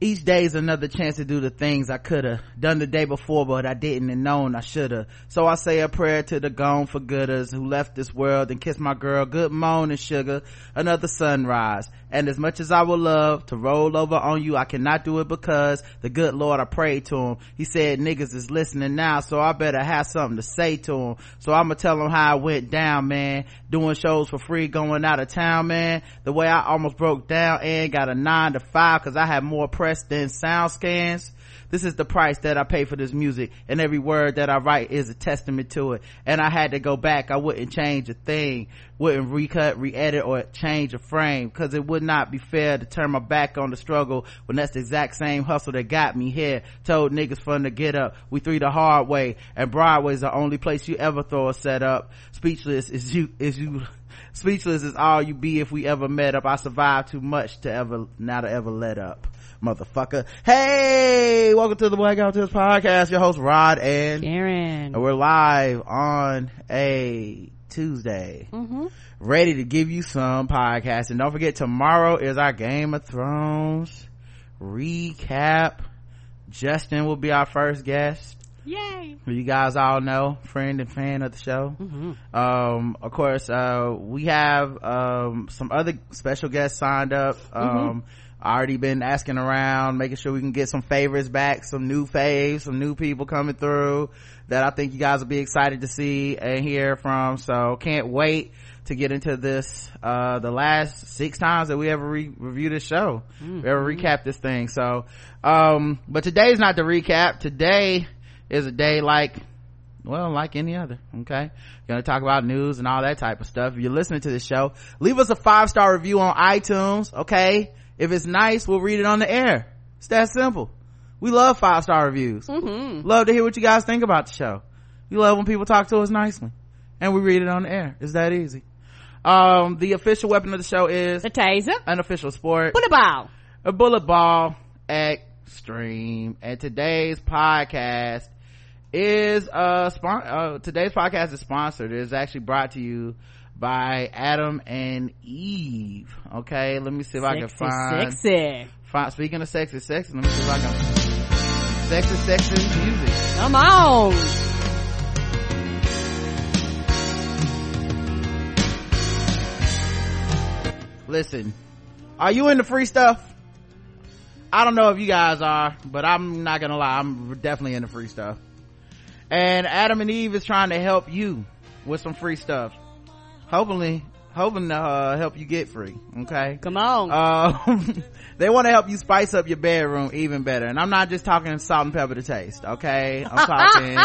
each day is another chance to do the things I could have done the day before, but I didn't and known I should have. So I say a prayer to the gone for gooders who left this world and kiss my girl good morning sugar, another sunrise. And as much as I would love to roll over on you, I cannot do it because the good Lord I prayed to him. He said niggas is listening now, so I better have something to say to him. So I'ma tell him how I went down, man. Doing shows for free, going out of town, man. The way I almost broke down and got a nine to five cause I had more press than sound scans this is the price that I pay for this music and every word that I write is a testament to it. And I had to go back. I wouldn't change a thing, wouldn't recut, re-edit or change a frame because it would not be fair to turn my back on the struggle when that's the exact same hustle that got me here. Told niggas from the get up. We three the hard way and Broadway's the only place you ever throw a set up. Speechless is you, is you, speechless is all you be if we ever met up. I survived too much to ever, now to ever let up motherfucker. Hey, welcome to the Black Guy Who Tips podcast. Your host Rod and Karen. And we're live on a Tuesday. Mm-hmm. Ready to give you some podcast. And don't forget tomorrow is our Game of Thrones recap. Justin will be our first guest. Yay! You guys all know, friend and fan of the show. Mm-hmm. Um, of course, uh, we have, um, some other special guests signed up. Mm-hmm. Um, mm-hmm already been asking around making sure we can get some favorites back some new faves some new people coming through that i think you guys will be excited to see and hear from. So can't wait to get into this uh, the last six times that we ever re- review this show. Mm-hmm. ever recap this thing. So um but today's not the recap. Today is a day like well like any other okay? Gonna talk about news and all that type of stuff. If you're listening to this show leave us a five star review on itunes okay if it's nice, we'll read it on the air. It's that simple. We love five star reviews. Mm-hmm. Love to hear what you guys think about the show. We love when people talk to us nicely. And we read it on the air. It's that easy. Um, the official weapon of the show is the taser. An official sport. Bullet ball. A bullet ball extreme. And today's podcast is uh, spon- uh today's podcast is sponsored. It is actually brought to you by Adam and Eve. Okay, let me see if sexy, I can find. Sexy. Find, speaking of sexy, sexy. Let me see if I can. Sexy, sexy music. Come on. Listen, are you into free stuff? I don't know if you guys are, but I'm not gonna lie, I'm definitely into free stuff. And Adam and Eve is trying to help you with some free stuff hopefully hoping to uh, help you get free okay? Come on. Uh, they want to help you spice up your bedroom even better and i'm not just talking salt and pepper to taste okay? I'm talking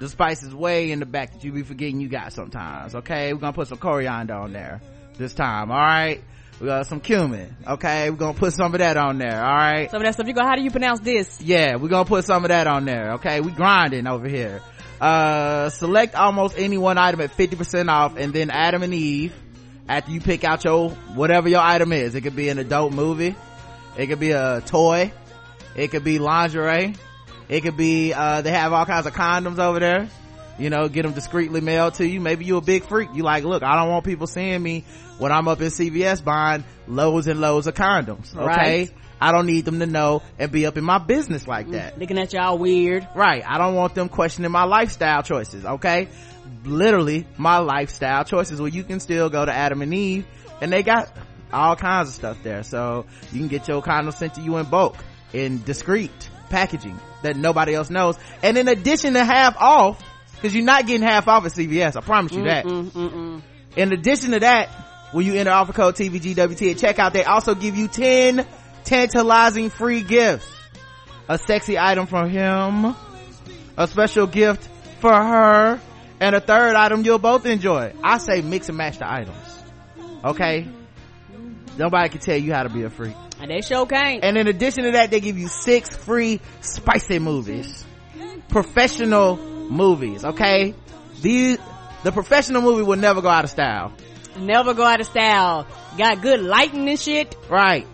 the spice is way in the back that you be forgetting you got sometimes okay? We're gonna put some coriander on there this time all right we got some cumin okay? We're gonna put some of that on there all right some of that stuff you go how do you pronounce this? Yeah we're gonna put some of that on there okay? We grinding over here uh select almost any one item at 50% off and then adam and eve after you pick out your whatever your item is it could be an adult movie it could be a toy it could be lingerie it could be uh they have all kinds of condoms over there you know get them discreetly mailed to you. Maybe you a big freak. You like look i don't want people seeing me when i'm up in cvs buying loads and loads of condoms okay? right. I don't need them to know and be up in my business like mm, that. Looking at y'all weird. Right. I don't want them questioning my lifestyle choices. Okay. Literally my lifestyle choices where you can still go to Adam and Eve and they got all kinds of stuff there. So you can get your condom sent to you in bulk in discreet packaging that nobody else knows. And in addition to half off, cause you're not getting half off at CVS. I promise you mm that. Mm-mm. In addition to that, when you enter offer code TBGWT at checkout, they also give you 10 tantalizing free gifts. A sexy item from him, a special gift for her, and a third item you'll both enjoy. I say mix and match the items. Okay? Nobody can tell you how to be a freak. And they sure can't. And in addition to that, they give you six free spicy movies. Professional movies, okay? These, the professional movie will never go out of style. Never go out of style. Got good lighting and shit. Right.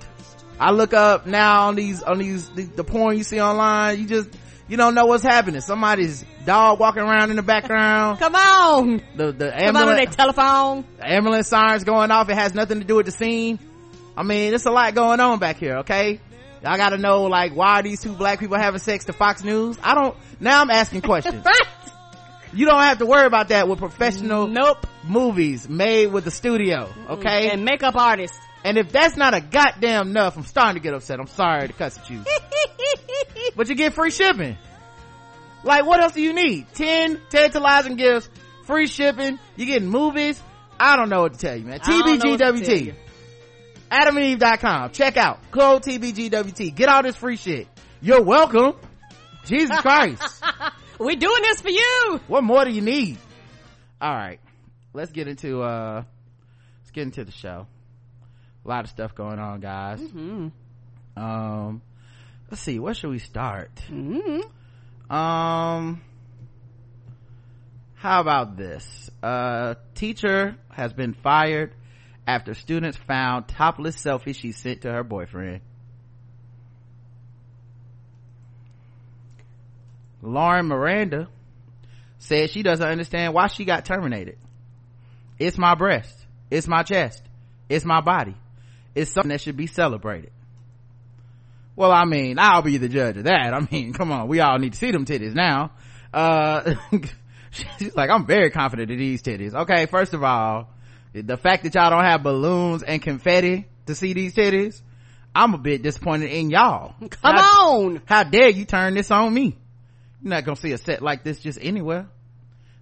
I look up now on these, on these, the, the porn you see online, you just, you don't know what's happening. Somebody's dog walking around in the background. Come on. The the Come on ambulance, that telephone. ambulance sirens going off. It has nothing to do with the scene. I mean, it's a lot going on back here. Okay, I gotta know like why are these two black people having sex to Fox News? I don't. Now I'm asking questions. You don't have to worry about that with professional Nope. movies made with the studio. Okay, And makeup artists. And if that's not a goddamn enough, I'm starting to get upset. I'm sorry to cuss at you. but you get free shipping. Like, what else do you need? 10 tantalizing gifts, free shipping, you getting movies. I don't know what to tell you, man. I don't know what to tell TBGWT. AdamandEve.com. Check out. Code TBGWT. Get all this free shit. You're welcome. Jesus Christ. we doing this for you. what more do you need? All right. Let's get into, uh, let's get into the show. A lot of stuff going on, guys. Mm-hmm. Um, let's see. Where should we start? Mm-hmm. Um, how about this? Uh, teacher has been fired after students found topless selfies she sent to her boyfriend. Lauren Miranda said she doesn't understand why she got terminated. It's my breast. It's my chest. It's my body. It's something that should be celebrated. Well, I mean, I'll be the judge of that. I mean, come on, we all need to see them titties now. Uh, she's like, I'm very confident in these titties. Okay, first of all, the fact that y'all don't have balloons and confetti to see these titties, I'm a bit disappointed in y'all. Come How- on. How dare you turn this on me? You're not gonna see a set like this just anywhere.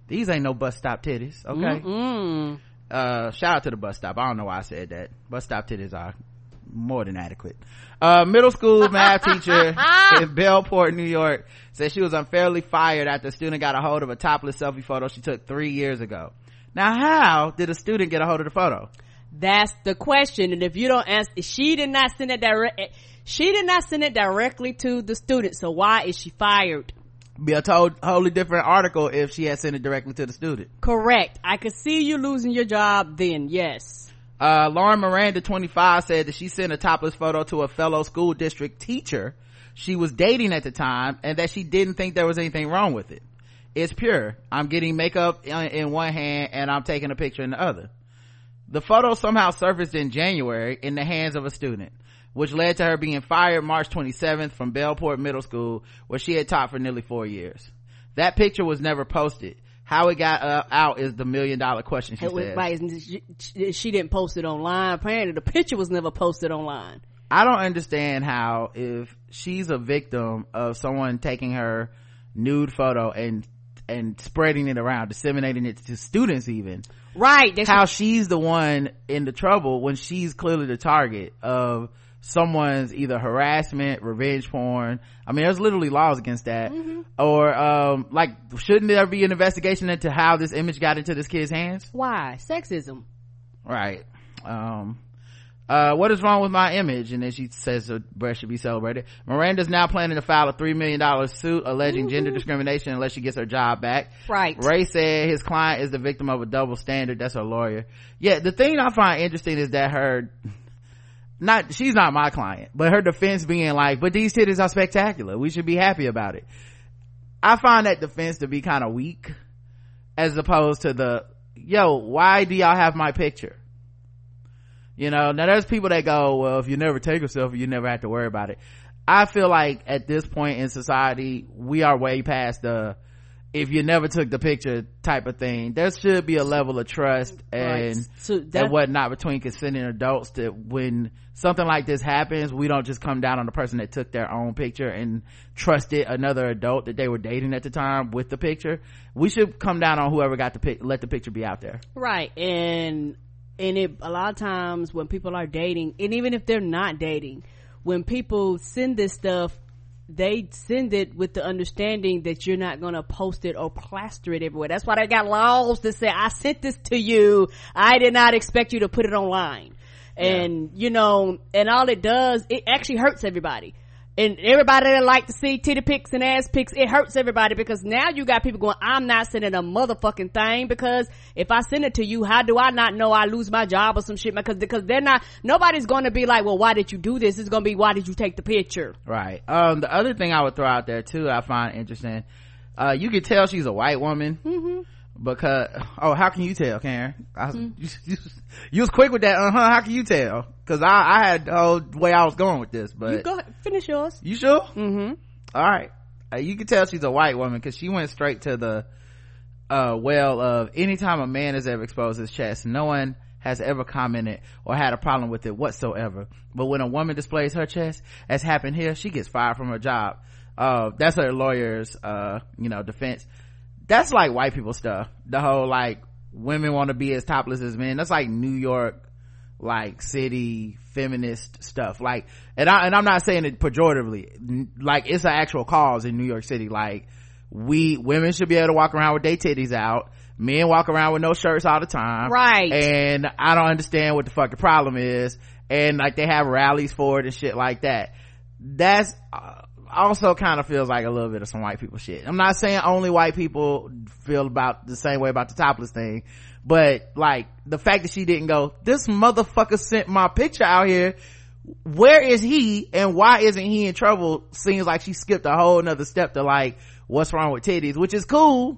These ain't no bus stop titties, okay? Mm-mm. Uh shout out to the bus stop i don't know why i said that bus stop titties are more than adequate uh middle school math teacher in bellport new york said she was unfairly fired after a student got a hold of a topless selfie photo she took three years ago now how did a student get a hold of the photo That's the question. And if you don't answer, she did not send it direct. She did not send it directly to the student. So why is she fired? Be a to- totally different article if she had sent it directly to the student Correct. I could see you losing your job then. Yes. Uh, Lauren Miranda, 25, said that she sent a topless photo to a fellow school district teacher she was dating at the time and that she didn't think there was anything wrong with it. It's pure. I'm getting makeup in, in one hand and I'm taking a picture in the other. The photo somehow surfaced in January in the hands of a student, which led to her being fired March 27th from Bellport Middle School, where she had taught for nearly four years. That picture was never posted. How it got uh, out is the million dollar question, she It was- says. right, she, she- she didn't post it online. Apparently the picture was never posted online. I don't understand how if she's a victim of someone taking her nude photo and and spreading it around, disseminating it to students even, Right. How she's the one in the trouble when she's clearly the target of someone's either harassment, revenge porn. I mean, there's literally laws against that. Or, um, like, shouldn't there be an investigation into how this image got into this kid's hands? why sexism. Right. Um, uh, what is wrong with my image? And then she says her breast should be celebrated. Miranda's now planning to file a $3 million suit alleging gender discrimination unless she gets her job back. Right. Ray said his client is the victim of a double standard. That's her lawyer. Yeah, the thing I find interesting is that her, not, she's not my client, but her defense being like, but these titties are spectacular. We should be happy about it. I find that defense to be kind of weak as opposed to the, yo, why do y'all have my picture? You know, now there's people that go, well, if you never take selfie, you never have to worry about it. I feel like at this point in society, we are way past the, if you never took the picture type of thing. There should be a level of trust and, Right. So that- and whatnot between consenting adults that when something like this happens, we don't just come down on the person that took their own picture and trusted another adult that they were dating at the time with the picture. We should come down on whoever got the pic, let the picture be out there. Right. And, and it, a lot of times when people are dating, and even if they're not dating, when people send this stuff, they send it with the understanding that you're not gonna post it or plaster it everywhere. That's why they got laws that say, I sent this to you. I did not expect you to put it online. And, you know, and all it does, it actually hurts everybody. And everybody that like to see titty pics and ass pics, it hurts everybody because now you got people going, I'm not sending a motherfucking thing because if I send it to you, how do I not know I lose my job or some shit? Because, because they're not, nobody's going to be like, well, why did you do this? It's going to be, why did you take the picture? Right. Um, the other thing I would throw out there too, I find interesting, uh, you can tell she's a white woman. Mm-hmm because oh how can you tell karen? I, mm. you, you, you, was quick with that uh-huh how can you tell? Because I, I had the whole way i was going with this but you go ahead, finish yours. You sure? Mm-hmm. All right. Uh, you can tell she's a white woman because she went straight to the uh well of anytime a man has ever exposed his chest no one has ever commented or had a problem with it whatsoever. But when a woman displays her chest as happened here she gets fired from her job. Uh that's her lawyer's uh you know defense that's like white people stuff. The whole like women want to be as topless as men. That's like new york like city feminist stuff. Like and i and i'm not saying it pejoratively. Like it's an actual cause in new york city. Like we women should be able to walk around with their titties out. Men walk around with no shirts all the time. Right. And i don't understand what the fuck the problem is. And like they have rallies for it and shit like that. That's uh, also kind of feels like a little bit of some white people shit. I'm not saying only white people feel about the same way about the topless thing, but like the fact that she didn't go, this motherfucker sent my picture out here. Where is he and why isn't he in trouble? Seems like she skipped a whole another step to like, what's wrong with titties, which is cool.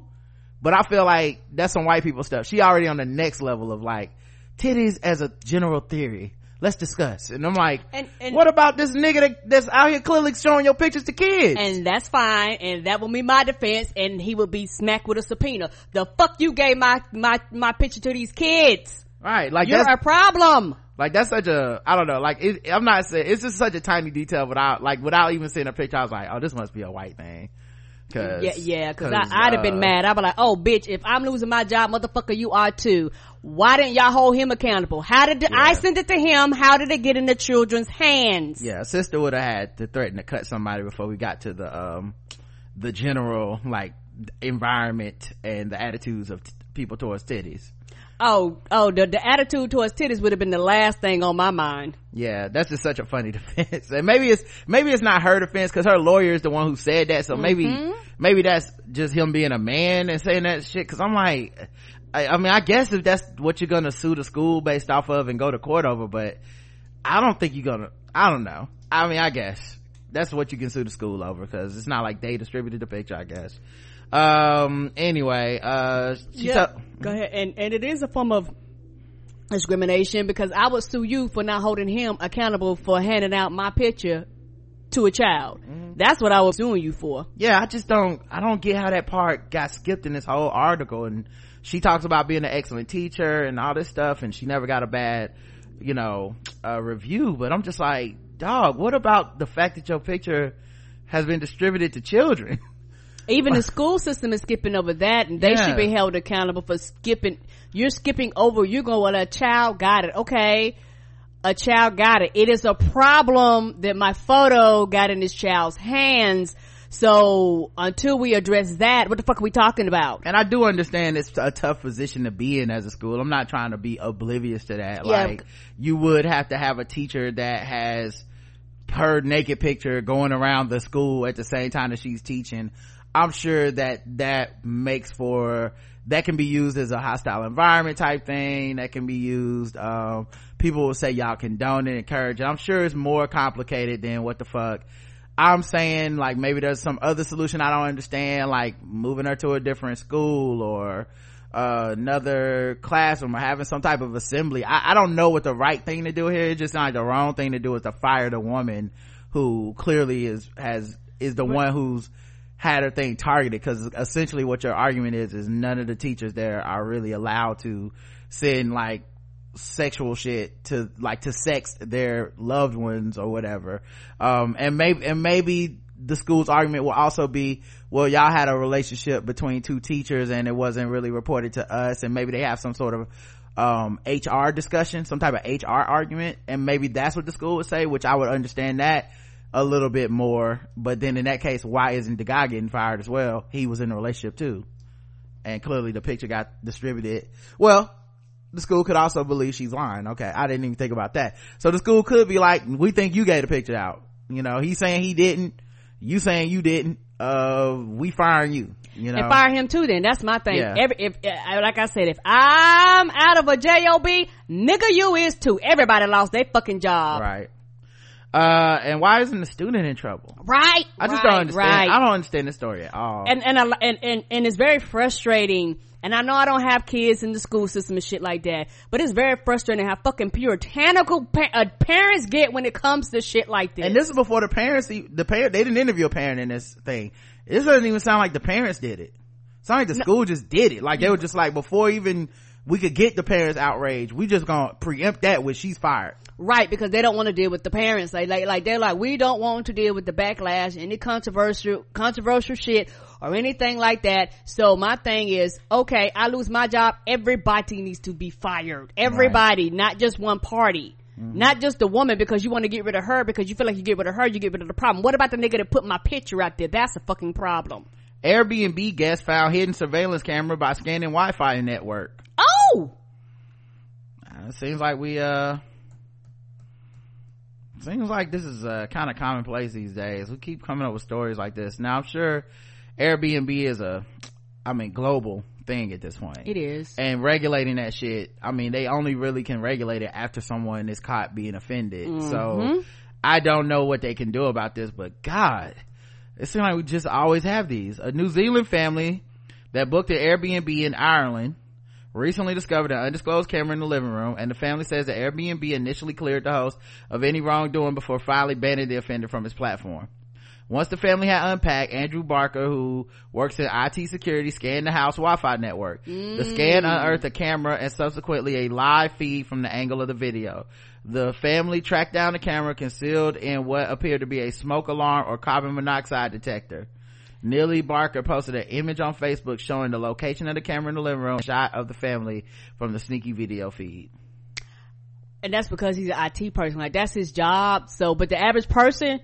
But I feel like that's some white people stuff. She already on the next level of like, titties as a general theory let's discuss. And I'm like, and, and, what about this nigga that, that's out here clearly showing your pictures to kids? And that's fine. And that will be my defense. And he will be smacked with a subpoena. The fuck you gave my, my, my picture to these kids. Right. Like you're a problem. Like that's such a, I don't know, like it, I'm not saying, it's just such a tiny detail without, like without even seeing a picture, I was like, oh, this must be a white thing. Cause, yeah, yeah, cause, cause I, would have uh, been mad. I'd be like, oh bitch, if I'm losing my job, motherfucker, you are too. Why didn't y'all hold him accountable? How did yeah. I send it to him? How did it get in the children's hands? Yeah, sister would have had to threaten to cut somebody before we got to the, um, the general, like, environment and the attitudes of t- people towards titties oh oh the, the attitude towards titties would have been the last thing on my mind yeah that's just such a funny defense and maybe it's maybe it's not her defense because her lawyer is the one who said that so maybe mm-hmm. maybe that's just him being a man and saying that shit because i'm like I, I, mean i guess if that's what you're gonna sue the school based off of and go to court over but i don't think you're gonna i don't know. I mean i guess that's what you can sue the school over because it's not like they distributed the picture i guess. Um anyway uh yeah, go ahead. And and it is a form of discrimination because i would sue you for not holding him accountable for handing out my picture to a child. Mm-hmm. that's what i was suing you for. Yeah i just don't i don't get how that part got skipped in this whole article and she talks about being an excellent teacher and all this stuff and she never got a bad you know uh, review. But i'm just like dog what about the fact that your picture has been distributed to children? Even the school system is skipping over that and they yeah. should be held accountable for skipping. You're skipping over you're going well a child got it. Okay. A child got it. It is a problem that my photo got in this child's hands so until we address that, what the fuck are we talking about? And I do understand it's a tough position to be in as a school. I'm not trying to be oblivious to that. Yeah. Like you would have to have a teacher that has her naked picture going around the school at the same time that she's teaching i'm sure that that makes for that can be used as a hostile environment type thing that can be used um, people will say y'all condone it encourage it i'm sure it's more complicated than what the fuck i'm saying like maybe there's some other solution i don't understand like moving her to a different school or uh, another classroom or having some type of assembly. I, I, don't know what the right thing to do here. It's just not like the wrong thing to do is to fire the woman who clearly is has is the one who's had her thing targeted. Because essentially what your argument is is none of the teachers there are really allowed to send like sexual shit to like to sex their loved ones or whatever. Um and maybe and maybe the school's argument will also be well y'all had a relationship between two teachers and it wasn't really reported to us and maybe they have some sort of um hr discussion some type of hr argument. And maybe that's what the school would say which i would understand that a little bit more. But then in that case why isn't the guy getting fired as well? He was in a relationship too. And clearly the picture got distributed. Well the school could also believe she's lying. Okay i didn't even think about that. So the school could be like we think you gave the picture out. You know he's saying he didn't. You saying you didn't. Uh we firing you. You know? and fire him too then. That's my thing. Yeah. every if uh, like i said if i'm out of a job nigga you is too. Everybody lost their fucking job. Right. Uh and why isn't the student in trouble? Right i just right, don't understand. right. i don't understand the story at all. And and, I- and and and it's very frustrating. And I know I don't have kids in the school system and shit like that, but it's very frustrating how fucking puritanical pa- uh, parents get when it comes to shit like this. and this is before the parents the parent they didn't interview a parent in this thing. This doesn't even sound like the parents did it. Sound like the school just did it. Like they were just like before even we could get the parents outraged we just gonna preempt that with she's fired. Right because they don't want to deal with the parents. Like like like they're like we don't want to deal with the backlash, any controversial controversial shit or anything like that. So my thing is, okay, I lose my job. Everybody needs to be fired. Everybody, not just one party. Not just the woman because you want to get rid of her because you feel like you get rid of her, you get rid of the problem. What about the nigga that put my picture out there? That's a fucking problem. airbnb guest found hidden surveillance camera by scanning wi-fi network Oh! Uh, it seems like we uh seems like this is uh kind of commonplace these days we keep coming up with stories like this now i'm sure airbnb is a i mean global thing at this point It is. and regulating that shit i mean they only really can regulate it after someone is caught being offended Mm-hmm. so i don't know what they can do about this but god it seems like we just always have these a new zealand family that booked an airbnb in ireland recently discovered an undisclosed camera in the living room and the family says that airbnb initially cleared the host of any wrongdoing before finally banning the offender from its platform once the family had unpacked, Andrew Barker, who works in IT security, scanned the house Wi-Fi network. The mm. scan unearthed a camera and subsequently a live feed from the angle of the video. The family tracked down the camera concealed in what appeared to be a smoke alarm or carbon monoxide detector. Nealie Barker posted an image on Facebook showing the location of the camera in the living room, a shot of the family from the sneaky video feed. and that's because he's an IT person. Like that's his job. So, but the average person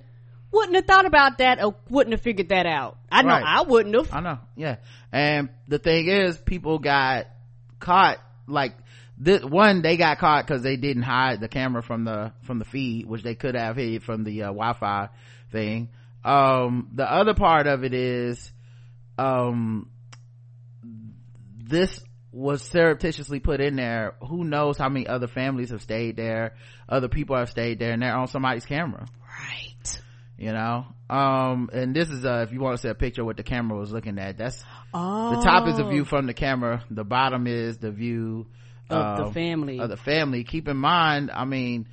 wouldn't have thought about that or wouldn't have figured that out. I know Right. I wouldn't have. I know, yeah. And the thing is, people got caught like this one. They got caught because they didn't hide the camera from the from the feed, which they could have hid from the uh, Wi-Fi thing. Um, the other part of it is, um, this was surreptitiously put in there. Who knows how many other families have stayed there, other people have stayed there, and they're on somebody's camera Right. You know um and this is uh if you want to see a picture of what the camera was looking at that's Oh. the top is the view from the camera the bottom is the view Of the um, family. of the family keep in mind i mean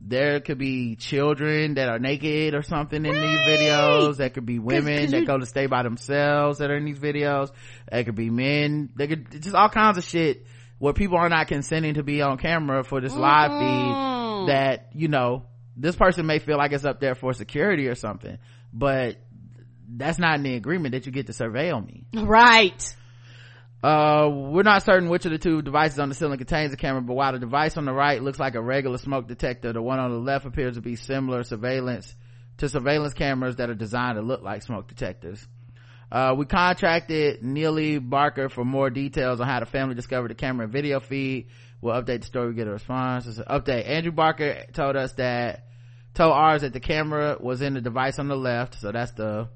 there could be children that are naked or something in these videos that could be women 'cause that you- go to stay by themselves that are in these videos that could be men they could just all kinds of shit where people are not consenting to be on camera for this live Mm. feed that you know this person may feel like it's up there for security or something but that's not in the agreement that you get to surveil me Right. uh we're not certain which of the two devices on the ceiling contains the camera but while the device on the right looks like a regular smoke detector the one on the left appears to be similar surveillance to surveillance cameras that are designed to look like smoke detectors uh, we contracted Nealie Barker for more details on how the family discovered the camera and video feed. We'll update the story, we get a response. It's an update. Andrew Barker told us that, told Ars that the camera was in the device on the left. So that's the,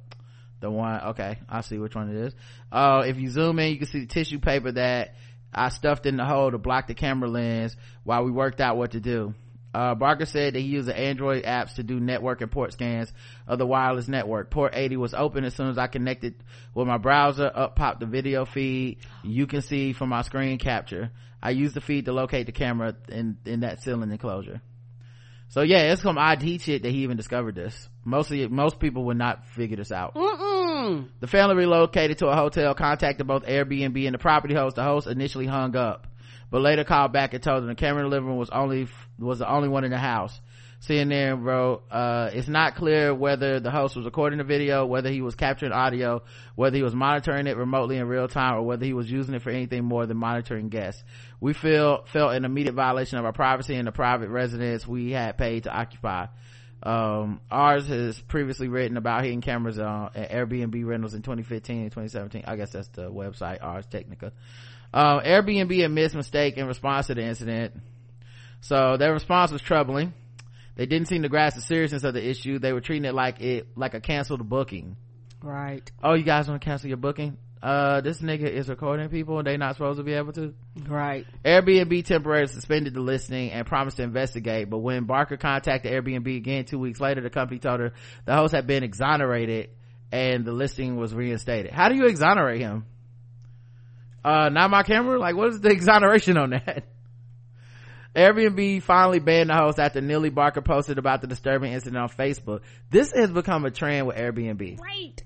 the one. Okay. I see which one it is. Uh, if you zoom in, you can see the tissue paper that I stuffed in the hole to block the camera lens while we worked out what to do. Uh, Barker said that he used the Android apps to do network and port scans of the wireless network. Port 80 was open as soon as I connected with my browser. Up popped the video feed. You can see from my screen capture. I used the feed to locate the camera in, in that ceiling enclosure. So yeah, it's some IT shit that he even discovered this. Mostly, most people would not figure this out. Mm-mm. The family relocated to a hotel, contacted both Airbnb and the property host. The host initially hung up, but later called back and told them the camera in the living room was only was the only one in the house. CNN wrote, uh, it's not clear whether the host was recording the video, whether he was capturing audio, whether he was monitoring it remotely in real time, or whether he was using it for anything more than monitoring guests. We feel, felt an immediate violation of our privacy in the private residence we had paid to occupy. Um, Ars has previously written about hidden cameras on Airbnb rentals in 2015 and 2017. I guess that's the website, Ars Technica. Uh, Airbnb admits mistake in response to the incident. So their response was troubling. They didn't seem to grasp the seriousness of the issue. They were treating it like it, like a canceled booking. Right. Oh, you guys want to cancel your booking? Uh, this nigga is recording people and they not supposed to be able to. Right. Airbnb temporarily suspended the listing and promised to investigate, but when Barker contacted Airbnb again two weeks later, the company told her the host had been exonerated and the listing was reinstated. How do you exonerate him? Uh, not my camera? Like, what is the exoneration on that? Airbnb finally banned the host after Nealie Barker posted about the disturbing incident on Facebook. This has become a trend with Airbnb. Right.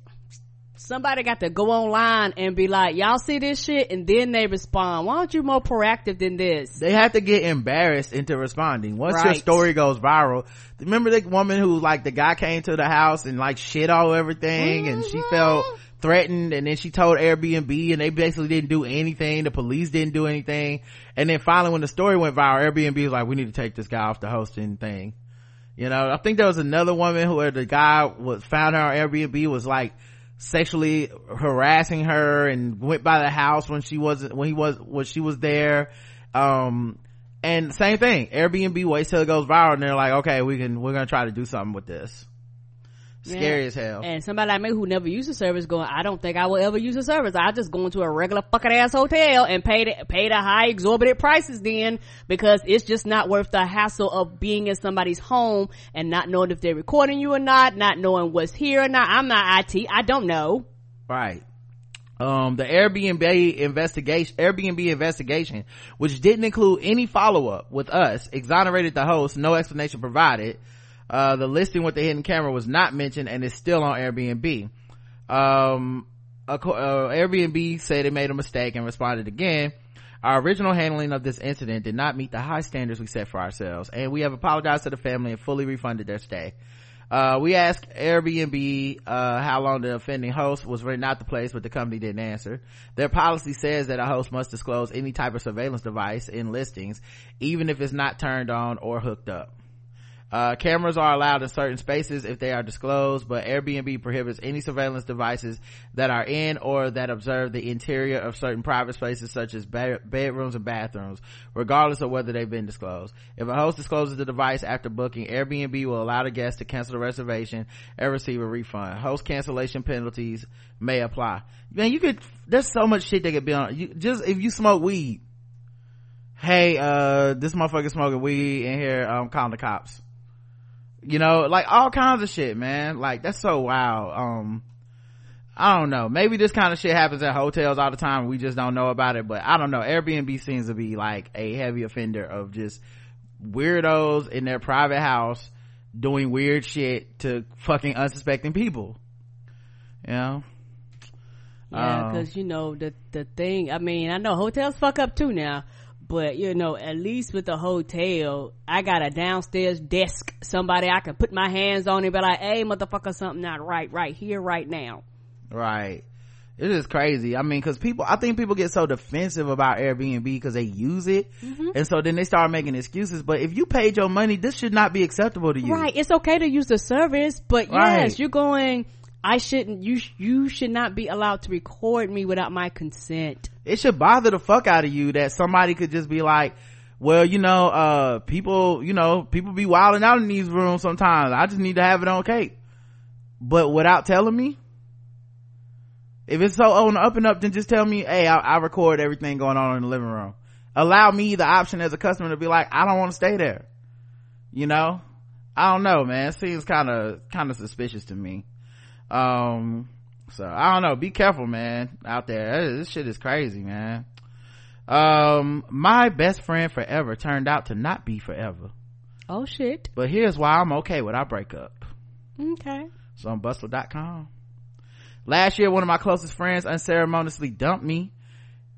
Somebody got to go online and be like, y'all see this shit? And then they respond. Why aren't you more proactive than this? They have to get embarrassed into responding. Once your story goes viral, remember the woman who like the guy came to the house and like shit all everything and she felt mm-hmm. Threatened and then she told Airbnb and they basically didn't do anything. The police didn't do anything. And then finally when the story went viral, Airbnb was like, we need to take this guy off the hosting thing. You know, I think there was another woman who where the guy was found her on Airbnb was like sexually harassing her and went by the house when she wasn't when he was when she was there. Um and same thing. Airbnb waits till it goes viral and they're like, okay, we can we're gonna try to do something with this. Scary Yeah. as hell. And somebody like me who never used the service going, I don't think I will ever use the service. I just go into a regular fucking ass hotel and pay the, pay the high exorbitant prices then because it's just not worth the hassle of being in somebody's home and not knowing if they're recording you or not, not knowing what's here or not. I'm not IT. I don't know. Right. Um, the Airbnb investigation, Airbnb investigation, which didn't include any follow-up with us, exonerated the host, no explanation provided. Uh, the listing with the hidden camera was not mentioned and is still on Airbnb. Um, uh, Airbnb said it made a mistake and responded again. Our original handling of this incident did not meet the high standards we set for ourselves, and we have apologized to the family and fully refunded their stay. Uh, we asked Airbnb, uh, how long the offending host was renting out the place, but the company didn't answer. Their policy says that a host must disclose any type of surveillance device in listings, even if it's not turned on or hooked up. Uh, cameras are allowed in certain spaces if they are disclosed, but Airbnb prohibits any surveillance devices that are in or that observe the interior of certain private spaces such as bedrooms and bathrooms, regardless of whether they've been disclosed. If a host discloses the device after booking, Airbnb will allow the guest to cancel the reservation and receive a refund. Host cancellation penalties may apply. Man, you could, there's so much shit that could be on, you, just if you smoke weed, hey, uh, this motherfucker smoking weed in here, um, calling the cops you know like all kinds of shit man. Like that's so wild. Um i don't know. Maybe this kind of shit happens at hotels all the time we just don't know about it but i don't know. Airbnb seems to be like a heavy offender of just weirdos in their private house doing weird shit to fucking unsuspecting people. You know? Yeah, Um, because you know the the thing. I mean, I know hotels fuck up too now, but you know, at least with the hotel, I got a downstairs desk, somebody I can put my hands on and be like, "Hey, motherfucker, something not right, right here, right now." right it is crazy i mean because people i think people get so defensive about airbnb because they use it mm-hmm. and so then they start making excuses but if you paid your money this should not be acceptable to you Right? It's okay to use the service, but Right. yes, you're going. I shouldn't. You you should not be allowed to record me without my consent. It should bother the fuck out of you that somebody could just be like well you know uh people you know people be wilding out in these rooms sometimes. I just need to have it on tape but without telling me if it's so on the up and up then just tell me hey I, I record everything going on in the living room. Allow me the option as a customer to be like i don't want to stay there. You know? I don't know man. It seems kind of kind of suspicious to me. Um so i don't know. Be careful man out there. This shit is crazy man. Um my best friend forever turned out to not be forever. Oh shit. but here's why i'm okay with our breakup Okay. so on bustle.com last year one of my closest friends unceremoniously dumped me.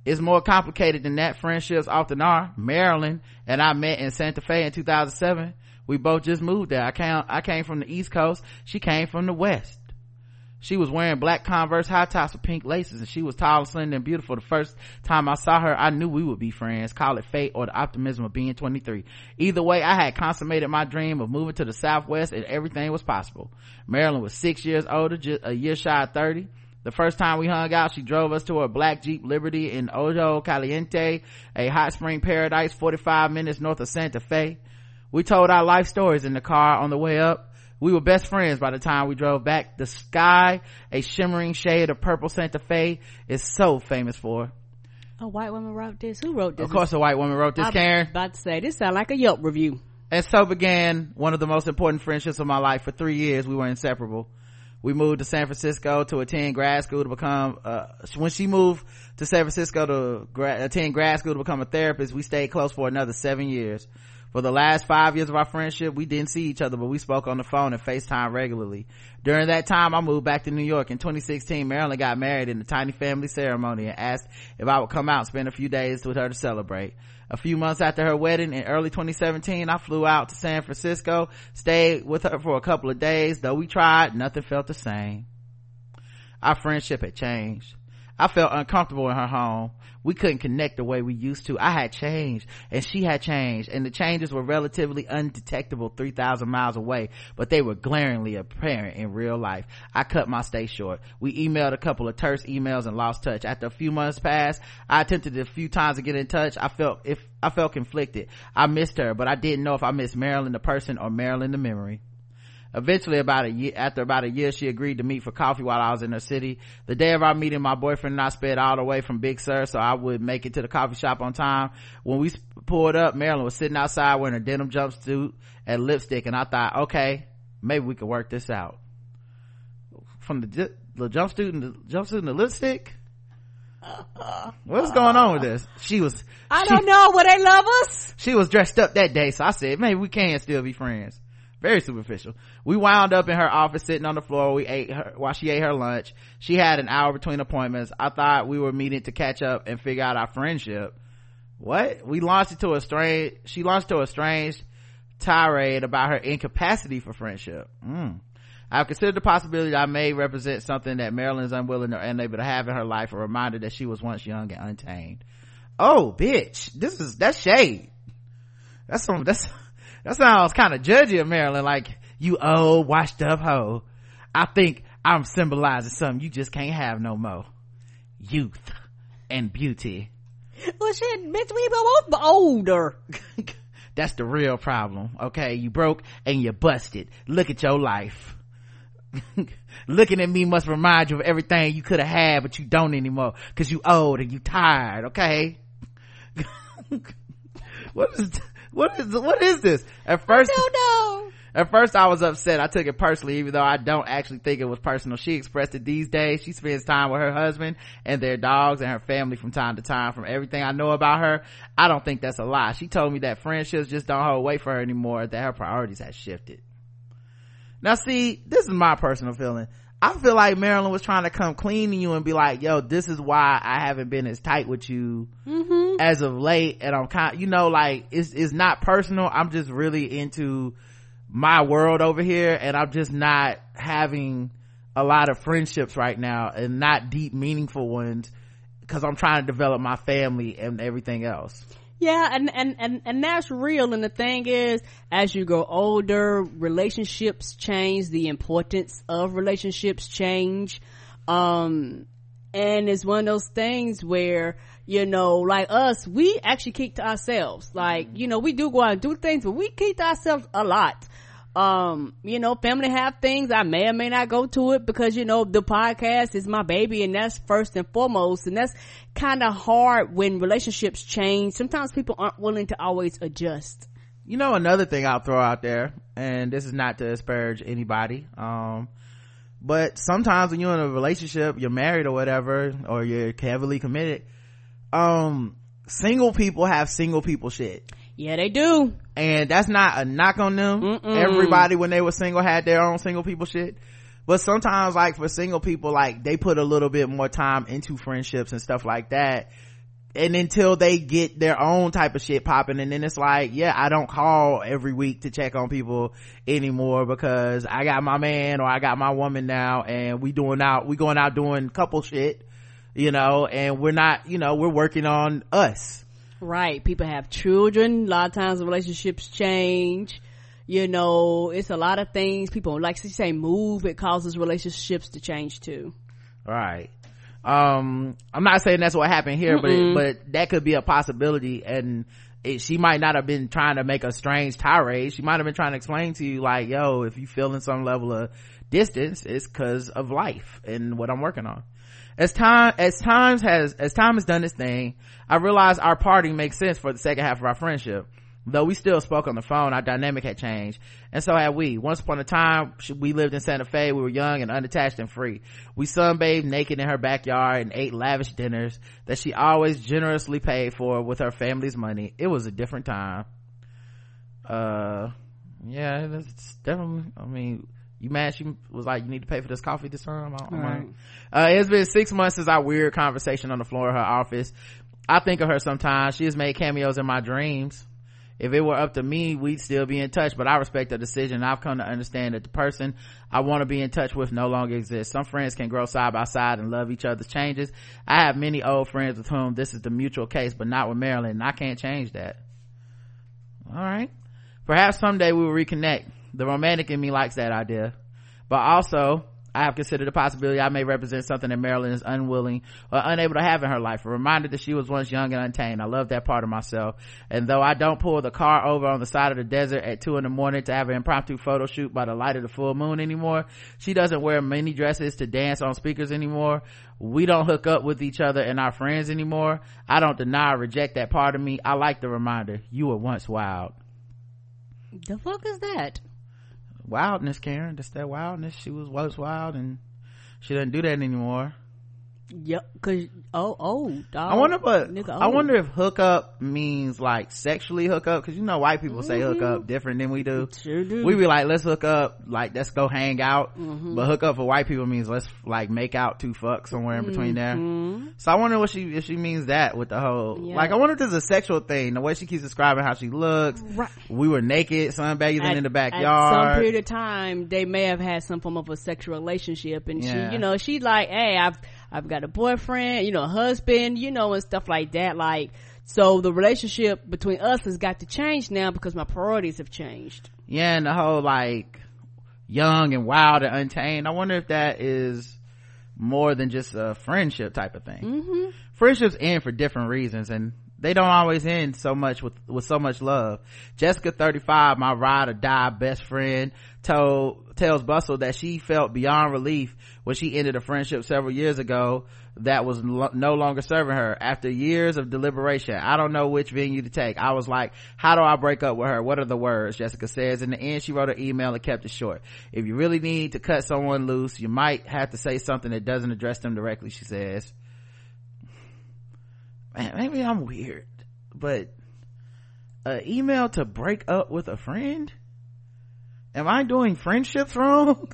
It's more complicated than that. Friendships often are. Marilyn and i met in santa fe in 2007 we both just moved there. I came i came from the east coast. She came from the west she was wearing black Converse high tops with pink laces and she was tall, slender, and beautiful. The first time I saw her, I knew we would be friends. Call it fate or the optimism of being 23. Either way, I had consummated my dream of moving to the Southwest and everything was possible. Marilyn was six years older, just a year shy of 30. The first time we hung out, she drove us to a black Jeep Liberty in Ojo Caliente, a hot spring paradise 45 minutes north of Santa Fe. We told our life stories in the car on the way up. We were best friends by the time we drove back. The sky, a shimmering shade of purple Santa Fe, is so famous for. A white woman wrote this. Who wrote this? Of course, a white woman wrote this, I Karen. About to say this sound like a Yelp review. And so began one of the most important friendships of my life. For three years, we were inseparable. We moved to San Francisco to attend grad school to become, uh, when she moved to San Francisco to gra- attend grad school to become a therapist, we stayed close for another seven years. For the last five years of our friendship, we didn't see each other, but we spoke on the phone and FaceTime regularly. During that time, I moved back to New York. In 2016, Marilyn got married in a tiny family ceremony and asked if I would come out and spend a few days with her to celebrate. A few months after her wedding in early 2017, I flew out to San Francisco, stayed with her for a couple of days. Though we tried, nothing felt the same. Our friendship had changed. I felt uncomfortable in her home. We couldn't connect the way we used to. I had changed and she had changed and the changes were relatively undetectable 3,000 miles away, but they were glaringly apparent in real life. I cut my stay short. We emailed a couple of terse emails and lost touch. After a few months passed, I attempted a few times to get in touch. I felt if I felt conflicted. I missed her, but I didn't know if I missed Marilyn the person or Marilyn the memory. Eventually, about a year, after about a year, she agreed to meet for coffee while I was in her city. The day of our meeting, my boyfriend and I sped all the way from Big Sur so I would make it to the coffee shop on time. When we pulled up, Marilyn was sitting outside wearing a denim jumpsuit and lipstick and I thought, okay, maybe we could work this out. From the, the jumpsuit and the jumpsuit and the lipstick? What's going on with this? She was, I she- don't know. Will they love us? she was dressed up that day, so I said, maybe we can still be friends. Very superficial. We wound up in her office sitting on the floor. We ate her, while she ate her lunch. She had an hour between appointments. I thought we were meeting to catch up and figure out our friendship. What? We launched into a strange, she launched to a strange tirade about her incapacity for friendship. Mm. I've considered the possibility that I may represent something that Marilyn is unwilling or unable to have in her life, a reminder that she was once young and untamed. Oh, bitch. This is, that's shade. That's some, that's, that sounds kind of judgy of Marilyn, like, you old, washed up hoe. I think I'm symbolizing something you just can't have no more. Youth and beauty. Well, shit, bitch, we both older. That's the real problem, okay? You broke and you busted. Look at your life. Looking at me must remind you of everything you could have had, but you don't anymore, cause you old and you tired, okay? what is, what is, what is this? At first, No, no. At first I was upset. I took it personally, even though I don't actually think it was personal. She expressed it these days. She spends time with her husband and their dogs and her family from time to time. From everything I know about her, I don't think that's a lie. She told me that friendships just don't hold weight for her anymore, that her priorities have shifted. Now see, this is my personal feeling. I feel like Marilyn was trying to come clean to you and be like, yo, this is why I haven't been as tight with you mm-hmm. as of late. And I'm kind, you know, like, it's, it's not personal. I'm just really into my world over here and I'm just not having a lot of friendships right now and not deep, meaningful ones because I'm trying to develop my family and everything else. Yeah, and, and, and, and that's real. And the thing is, as you grow older, relationships change, the importance of relationships change. Um, and it's one of those things where, you know, like us, we actually keep to ourselves. Like, you know, we do go out and do things, but we keep to ourselves a lot. Um, you know, family have things. I may or may not go to it because, you know, the podcast is my baby and that's first and foremost. And that's kind of hard when relationships change. Sometimes people aren't willing to always adjust. You know, another thing I'll throw out there, and this is not to disparage anybody, um, but sometimes when you're in a relationship, you're married or whatever, or you're heavily committed, um, single people have single people shit. Yeah, they do. and that's not a knock on them. Mm-mm. Everybody when they were single had their own single people shit. But sometimes like for single people, like they put a little bit more time into friendships and stuff like that. And until they get their own type of shit popping and then it's like, yeah, I don't call every week to check on people anymore because I got my man or I got my woman now and we doing out, we going out doing couple shit, you know, and we're not, you know, we're working on us. Right. People have children. A lot of times relationships change. You know, it's a lot of things. People, like you say, move. It causes relationships to change too. right um i'm not saying that's what happened here but Mm-mm. but that could be a possibility and it, she might not have been trying to make a strange tirade. She might have been trying to explain to you like, yo, if you feeling some level of distance, it's cause of life and what I'm working on. As time, as times has, as time has done its thing, I realized our party makes sense for the second half of our friendship. Though we still spoke on the phone, our dynamic had changed. And so had we. Once upon a time, we lived in Santa Fe. We were young and unattached and free. We sunbathed naked in her backyard and ate lavish dinners that she always generously paid for with her family's money. It was a different time. Uh, yeah, that's definitely, I mean, you mad she was like, you need to pay for this coffee this time? Right. Uh, it's been six months since our weird conversation on the floor of her office. I think of her sometimes. She has made cameos in my dreams if it were up to me we'd still be in touch but i respect the decision i've come to understand that the person i want to be in touch with no longer exists some friends can grow side by side and love each other's changes i have many old friends with whom this is the mutual case but not with marilyn and i can't change that all right perhaps someday we will reconnect the romantic in me likes that idea but also I have considered the possibility I may represent something that Marilyn is unwilling or unable to have in her life. A reminder that she was once young and untamed. I love that part of myself. And though I don't pull the car over on the side of the desert at two in the morning to have an impromptu photo shoot by the light of the full moon anymore, she doesn't wear mini dresses to dance on speakers anymore. We don't hook up with each other and our friends anymore. I don't deny or reject that part of me. I like the reminder. You were once wild. The fuck is that? Wildness karen. That's that wildness. She was was wild and she doesn't do that anymore Yep, cause oh oh, dog, I wonder, but I wonder if hookup means like sexually hook up, cause you know white people say mm-hmm. hook up different than we do. Sure do. We be like, let's hook up, like let's go hang out. Mm-hmm. But hook up for white people means let's like make out two fuck somewhere in between mm-hmm. there. So I wonder what she if she means that with the whole yeah. like I wonder if there's a sexual thing. The way she keeps describing how she looks. Right. We were naked, sunbathing in the backyard. At some period of time, they may have had some form of a sexual relationship, and yeah. she, you know, she's like, hey, I've I've got a boyfriend, you know, a husband, you know, and stuff like that. Like, so the relationship between us has got to change now because my priorities have changed. Yeah, and the whole like young and wild and untamed. I wonder if that is more than just a friendship type of thing. Mm-hmm. Friendships end for different reasons, and they don't always end so much with with so much love jessica 35 my ride or die best friend told tells bustle that she felt beyond relief when she ended a friendship several years ago that was lo- no longer serving her. After years of deliberation i don't know which venue to take. I was like how do i break up with her? What are the words? Jessica says in the end she wrote an email and kept it short. If you really need to cut someone loose you might have to say something that doesn't address them directly she says. Man, maybe I'm weird, but an email to break up with a friend? Am I doing friendships wrong?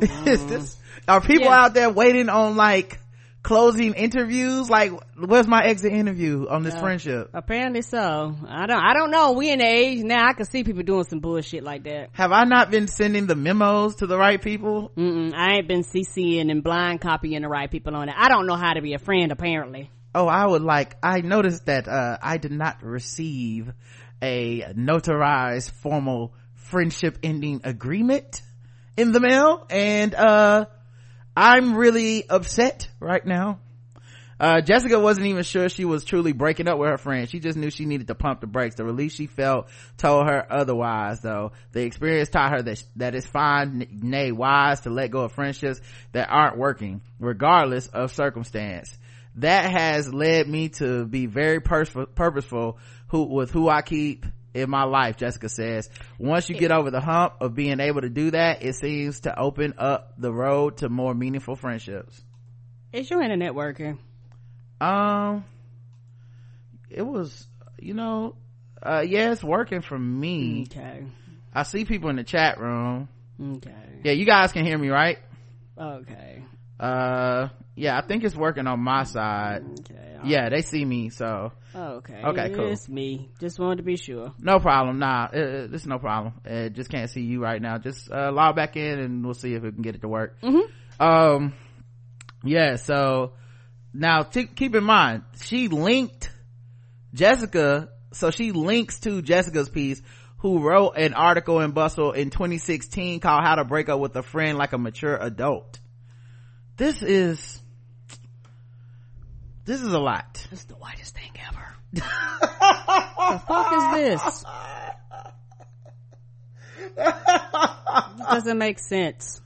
Is this, are people yeah. out there waiting on like closing interviews? Like where's my exit interview on this uh, friendship? Apparently so. I don't i don't know. We in the age now i can see people doing some bullshit like that. Have i not been sending the memos to the right people? Mm-mm, i ain't been ccing and blind copying the right people on it. I don't know how to be a friend apparently. Oh i would like i noticed that uh, i did not receive a notarized formal friendship ending agreement in the mail and uh i'm really upset right now uh, Jessica wasn't even sure she was truly breaking up with her friend. She just knew she needed to pump the brakes. The relief she felt told her otherwise, though. The experience taught her that, that it's fine, nay, wise to let go of friendships that aren't working, regardless of circumstance that has led me to be very purposeful who, with who I keep in my life, Jessica says. Once you get over the hump of being able to do that, it seems to open up the road to more meaningful friendships. Is your internet working? Um, it was, you know, uh, yeah, it's working for me. Okay. I see people in the chat room. Okay. Yeah, you guys can hear me, right? Okay. Uh, yeah, I think it's working on my side. Okay. Yeah, they see me, so. okay. Okay, cool. It's me. Just wanted to be sure. No problem. Nah, it, it, it's no problem. It just can't see you right now. Just, uh, log back in and we'll see if we can get it to work. Mm-hmm. Um, yeah, so now t- keep in mind, she linked Jessica, so she links to Jessica's piece who wrote an article in Bustle in 2016 called How to Break Up with a Friend Like a Mature Adult. This is this is a lot. This is the whitest thing ever. The fuck is this? Doesn't make sense.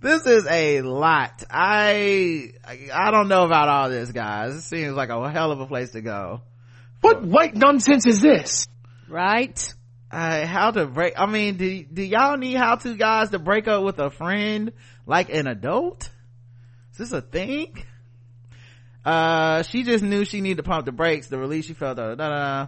This is a lot. I i don't know about all this guys. It seems like a hell of a place to go. What white nonsense is this? Right? Uh, how to break i mean do, do y'all need how to guys to break up with a friend like an adult is this a thing uh she just knew she needed to pump the brakes the release she felt da, da, da.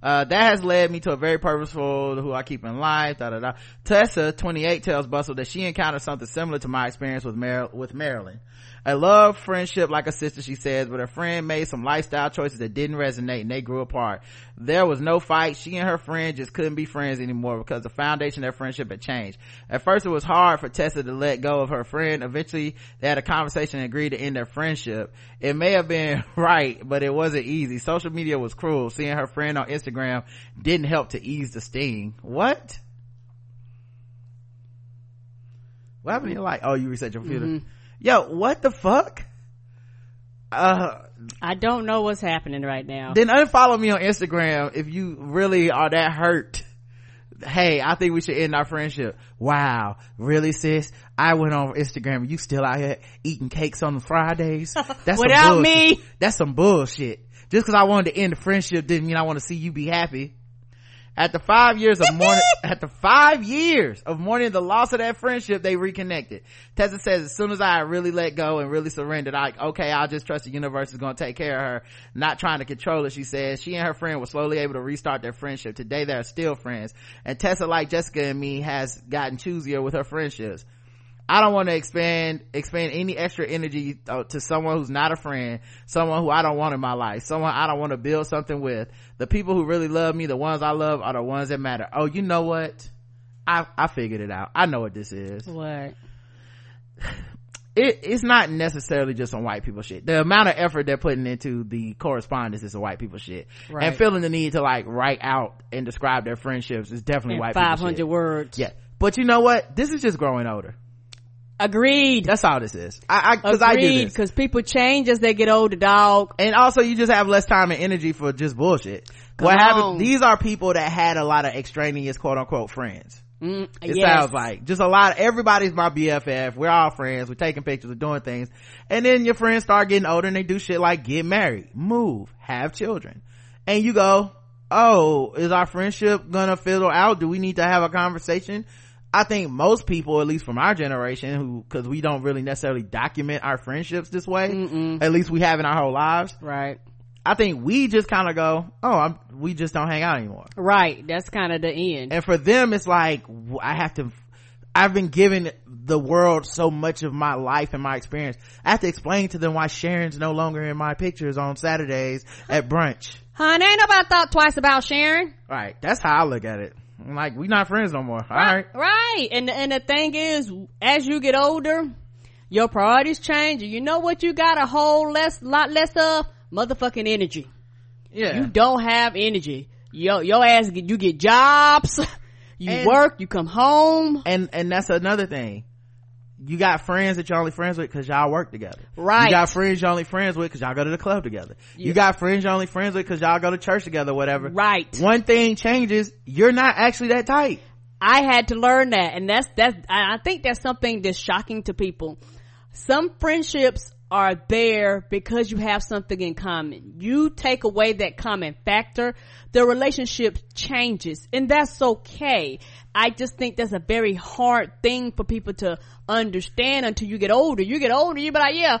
Uh, that has led me to a very purposeful who I keep in life. Da, da, da. Tessa, 28, tells Bustle that she encountered something similar to my experience with Mar- with Marilyn. A love friendship like a sister, she says, but her friend made some lifestyle choices that didn't resonate and they grew apart. There was no fight. She and her friend just couldn't be friends anymore because the foundation of their friendship had changed. At first it was hard for Tessa to let go of her friend. Eventually they had a conversation and agreed to end their friendship. It may have been right, but it wasn't easy. Social media was cruel. Seeing her friend on Instagram didn't help to ease the sting. What? What happened to your light? Oh, you reset your computer. Mm-hmm. Yo, what the fuck? Uh, I don't know what's happening right now. Then unfollow me on Instagram if you really are that hurt. Hey, I think we should end our friendship. Wow. Really, sis? I went on Instagram. You still out here eating cakes on the Fridays? That's without me. That's some bullshit. Just cause I wanted to end the friendship didn't mean I want to see you be happy. After five years of mourning, at the five years of mourning the loss of that friendship, they reconnected. Tessa says, as soon as I really let go and really surrendered, I, okay, I'll just trust the universe is going to take care of her, not trying to control it, she says. She and her friend were slowly able to restart their friendship. Today they are still friends. And Tessa, like Jessica and me, has gotten choosier with her friendships. I don't want to expand, expand any extra energy uh, to someone who's not a friend, someone who I don't want in my life, someone I don't want to build something with. The people who really love me, the ones I love are the ones that matter. Oh, you know what? I, I figured it out. I know what this is. What? It, it's not necessarily just on white people shit. The amount of effort they're putting into the correspondence is a white people shit. Right. And feeling the need to like write out and describe their friendships is definitely In white 500 words. Yeah. But you know what? This is just growing older. Agreed. That's all this is. I, I cause Agreed, I do this. Cause people change as they get older, dog. And also you just have less time and energy for just bullshit. Come what happened, these are people that had a lot of extraneous quote unquote friends. Mm, it yes. sounds like just a lot of, everybody's my bff we're all friends we're taking pictures we're doing things and then your friends start getting older and they do shit like get married move have children and you go oh is our friendship gonna fizzle out do we need to have a conversation I think most people, at least from our generation, who, cause we don't really necessarily document our friendships this way, Mm-mm. at least we have in our whole lives. Right. I think we just kind of go, oh, I'm, we just don't hang out anymore. Right. That's kind of the end. And for them, it's like, I have to, I've been given the world so much of my life and my experience. I have to explain to them why Sharon's no longer in my pictures on Saturdays at brunch. Honey, ain't nobody thought twice about Sharon. Right. That's how I look at it. I'm like, we not friends no more. All right. Right. And, and the thing is, as you get older, your priorities change. And you know what you got a whole less, lot less of? Motherfucking energy. Yeah. You don't have energy. Yo, your ass, you get jobs. You and, work, you come home. And, and that's another thing you got friends that you're only friends with because y'all work together. Right. You got friends you're only friends with because y'all go to the club together. Yeah. You got friends you're only friends with because y'all go to church together, whatever. Right. One thing changes, you're not actually that tight. I had to learn that, and that's that's. I think that's something that's shocking to people. Some friendships are there because you have something in common. You take away that common factor, the relationship changes, and that's okay. I just think that's a very hard thing for people to understand until you get older. You get older, you be like, yeah,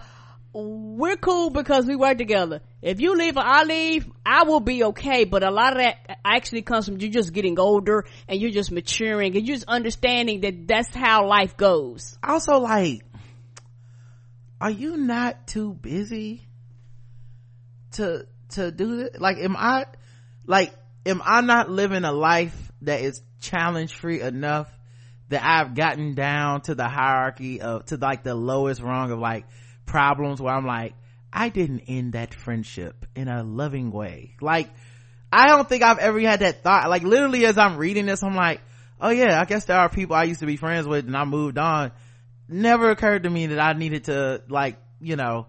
we're cool because we work together. If you leave or I leave, I will be okay. But a lot of that actually comes from you just getting older and you're just maturing and you're just understanding that that's how life goes. Also, like, are you not too busy to, to do this? Like, am I, like, am I not living a life that is challenge free enough that I've gotten down to the hierarchy of, to like the lowest rung of like problems where I'm like, I didn't end that friendship in a loving way. Like, I don't think I've ever had that thought. Like literally as I'm reading this, I'm like, oh yeah, I guess there are people I used to be friends with and I moved on. Never occurred to me that I needed to like, you know,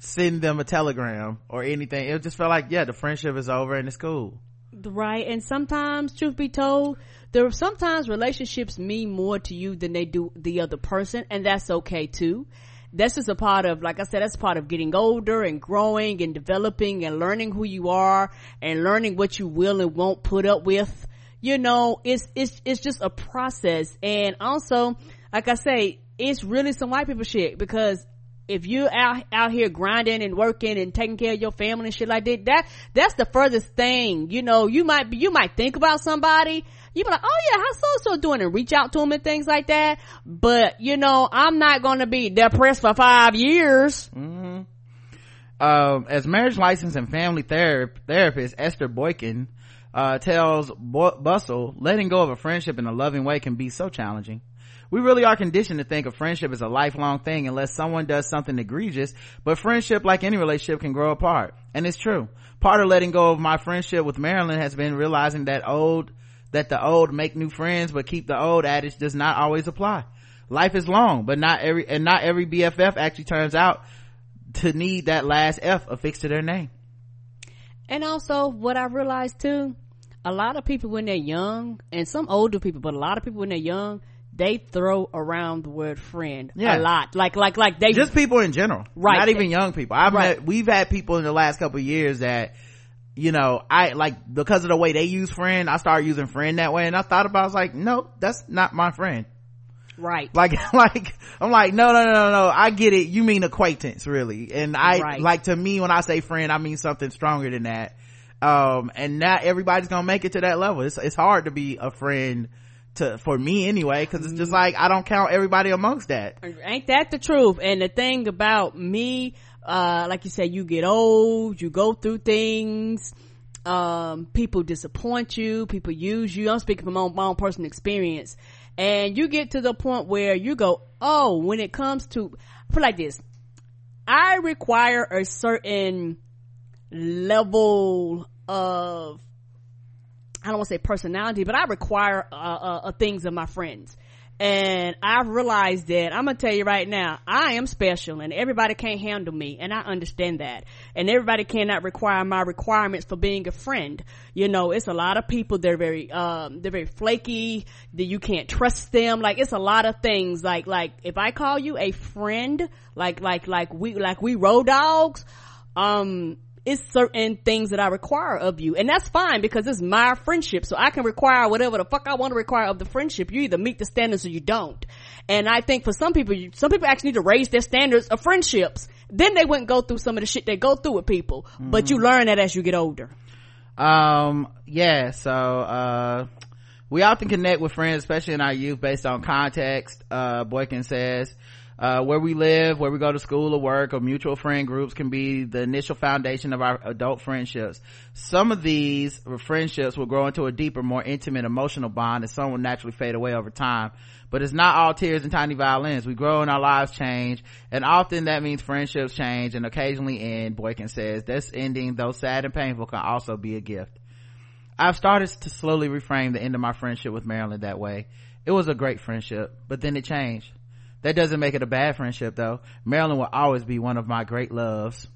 send them a telegram or anything. It just felt like, yeah, the friendship is over and it's cool. Right. And sometimes, truth be told, there are sometimes relationships mean more to you than they do the other person. And that's okay too. That's just a part of, like I said, that's part of getting older and growing and developing and learning who you are and learning what you will and won't put up with. You know, it's, it's, it's just a process. And also, like I say, it's really some white people shit because if you're out out here grinding and working and taking care of your family and shit like that, that that's the furthest thing. You know, you might be, you might think about somebody. You be like, oh yeah, how's so so doing, and reach out to them and things like that. But you know, I'm not gonna be depressed for five years. Mm-hmm. Um, as marriage license and family ther- therapist Esther Boykin uh, tells Bo- Bustle, letting go of a friendship in a loving way can be so challenging we really are conditioned to think of friendship as a lifelong thing unless someone does something egregious, but friendship, like any relationship, can grow apart. And it's true. Part of letting go of my friendship with Marilyn has been realizing that old, that the old make new friends, but keep the old adage does not always apply. Life is long, but not every, and not every BFF actually turns out to need that last F affixed to their name. And also, what I realized too, a lot of people when they're young, and some older people, but a lot of people when they're young, they throw around the word friend yeah. a lot. Like, like, like they just people in general, right? Not even young people. I've right. met, we've had people in the last couple years that, you know, I like because of the way they use friend, I started using friend that way, and I thought about, I was like, no, that's not my friend. Right. Like, like, I'm like, no, no, no, no, no. I get it. You mean acquaintance, really. And I, right. like, to me, when I say friend, I mean something stronger than that. Um, and not everybody's gonna make it to that level. It's, it's hard to be a friend to for me anyway because it's just like i don't count everybody amongst that. Ain't that the truth? And the thing about me uh like you said you get old you go through things um people disappoint you people use you. I'm speaking from my own, my own personal experience. And you get to the point where you go oh when it comes to I feel like this. I require a certain level of I don't want to say personality, but I require uh, uh, uh, things of my friends. And I've realized that I'm gonna tell you right now, I am special and everybody can't handle me and I understand that. And everybody cannot require my requirements for being a friend. You know, it's a lot of people, they're very, um, they're very flaky, that you can't trust them. Like it's a lot of things. Like, like if I call you a friend, like, like, like we, like we road dogs, um, it's certain things that I require of you. And that's fine because it's my friendship. So I can require whatever the fuck I want to require of the friendship. You either meet the standards or you don't. And I think for some people, some people actually need to raise their standards of friendships. Then they wouldn't go through some of the shit they go through with people. Mm-hmm. But you learn that as you get older. Um, yeah, so, uh, we often connect with friends, especially in our youth, based on context. Uh, Boykin says, uh, where we live, where we go to school or work or mutual friend groups can be the initial foundation of our adult friendships. Some of these friendships will grow into a deeper, more intimate emotional bond and some will naturally fade away over time. But it's not all tears and tiny violins. We grow and our lives change and often that means friendships change and occasionally end, Boykin says. This ending, though sad and painful, can also be a gift. I've started to slowly reframe the end of my friendship with Marilyn that way. It was a great friendship, but then it changed. That doesn't make it a bad friendship though. Marilyn will always be one of my great loves.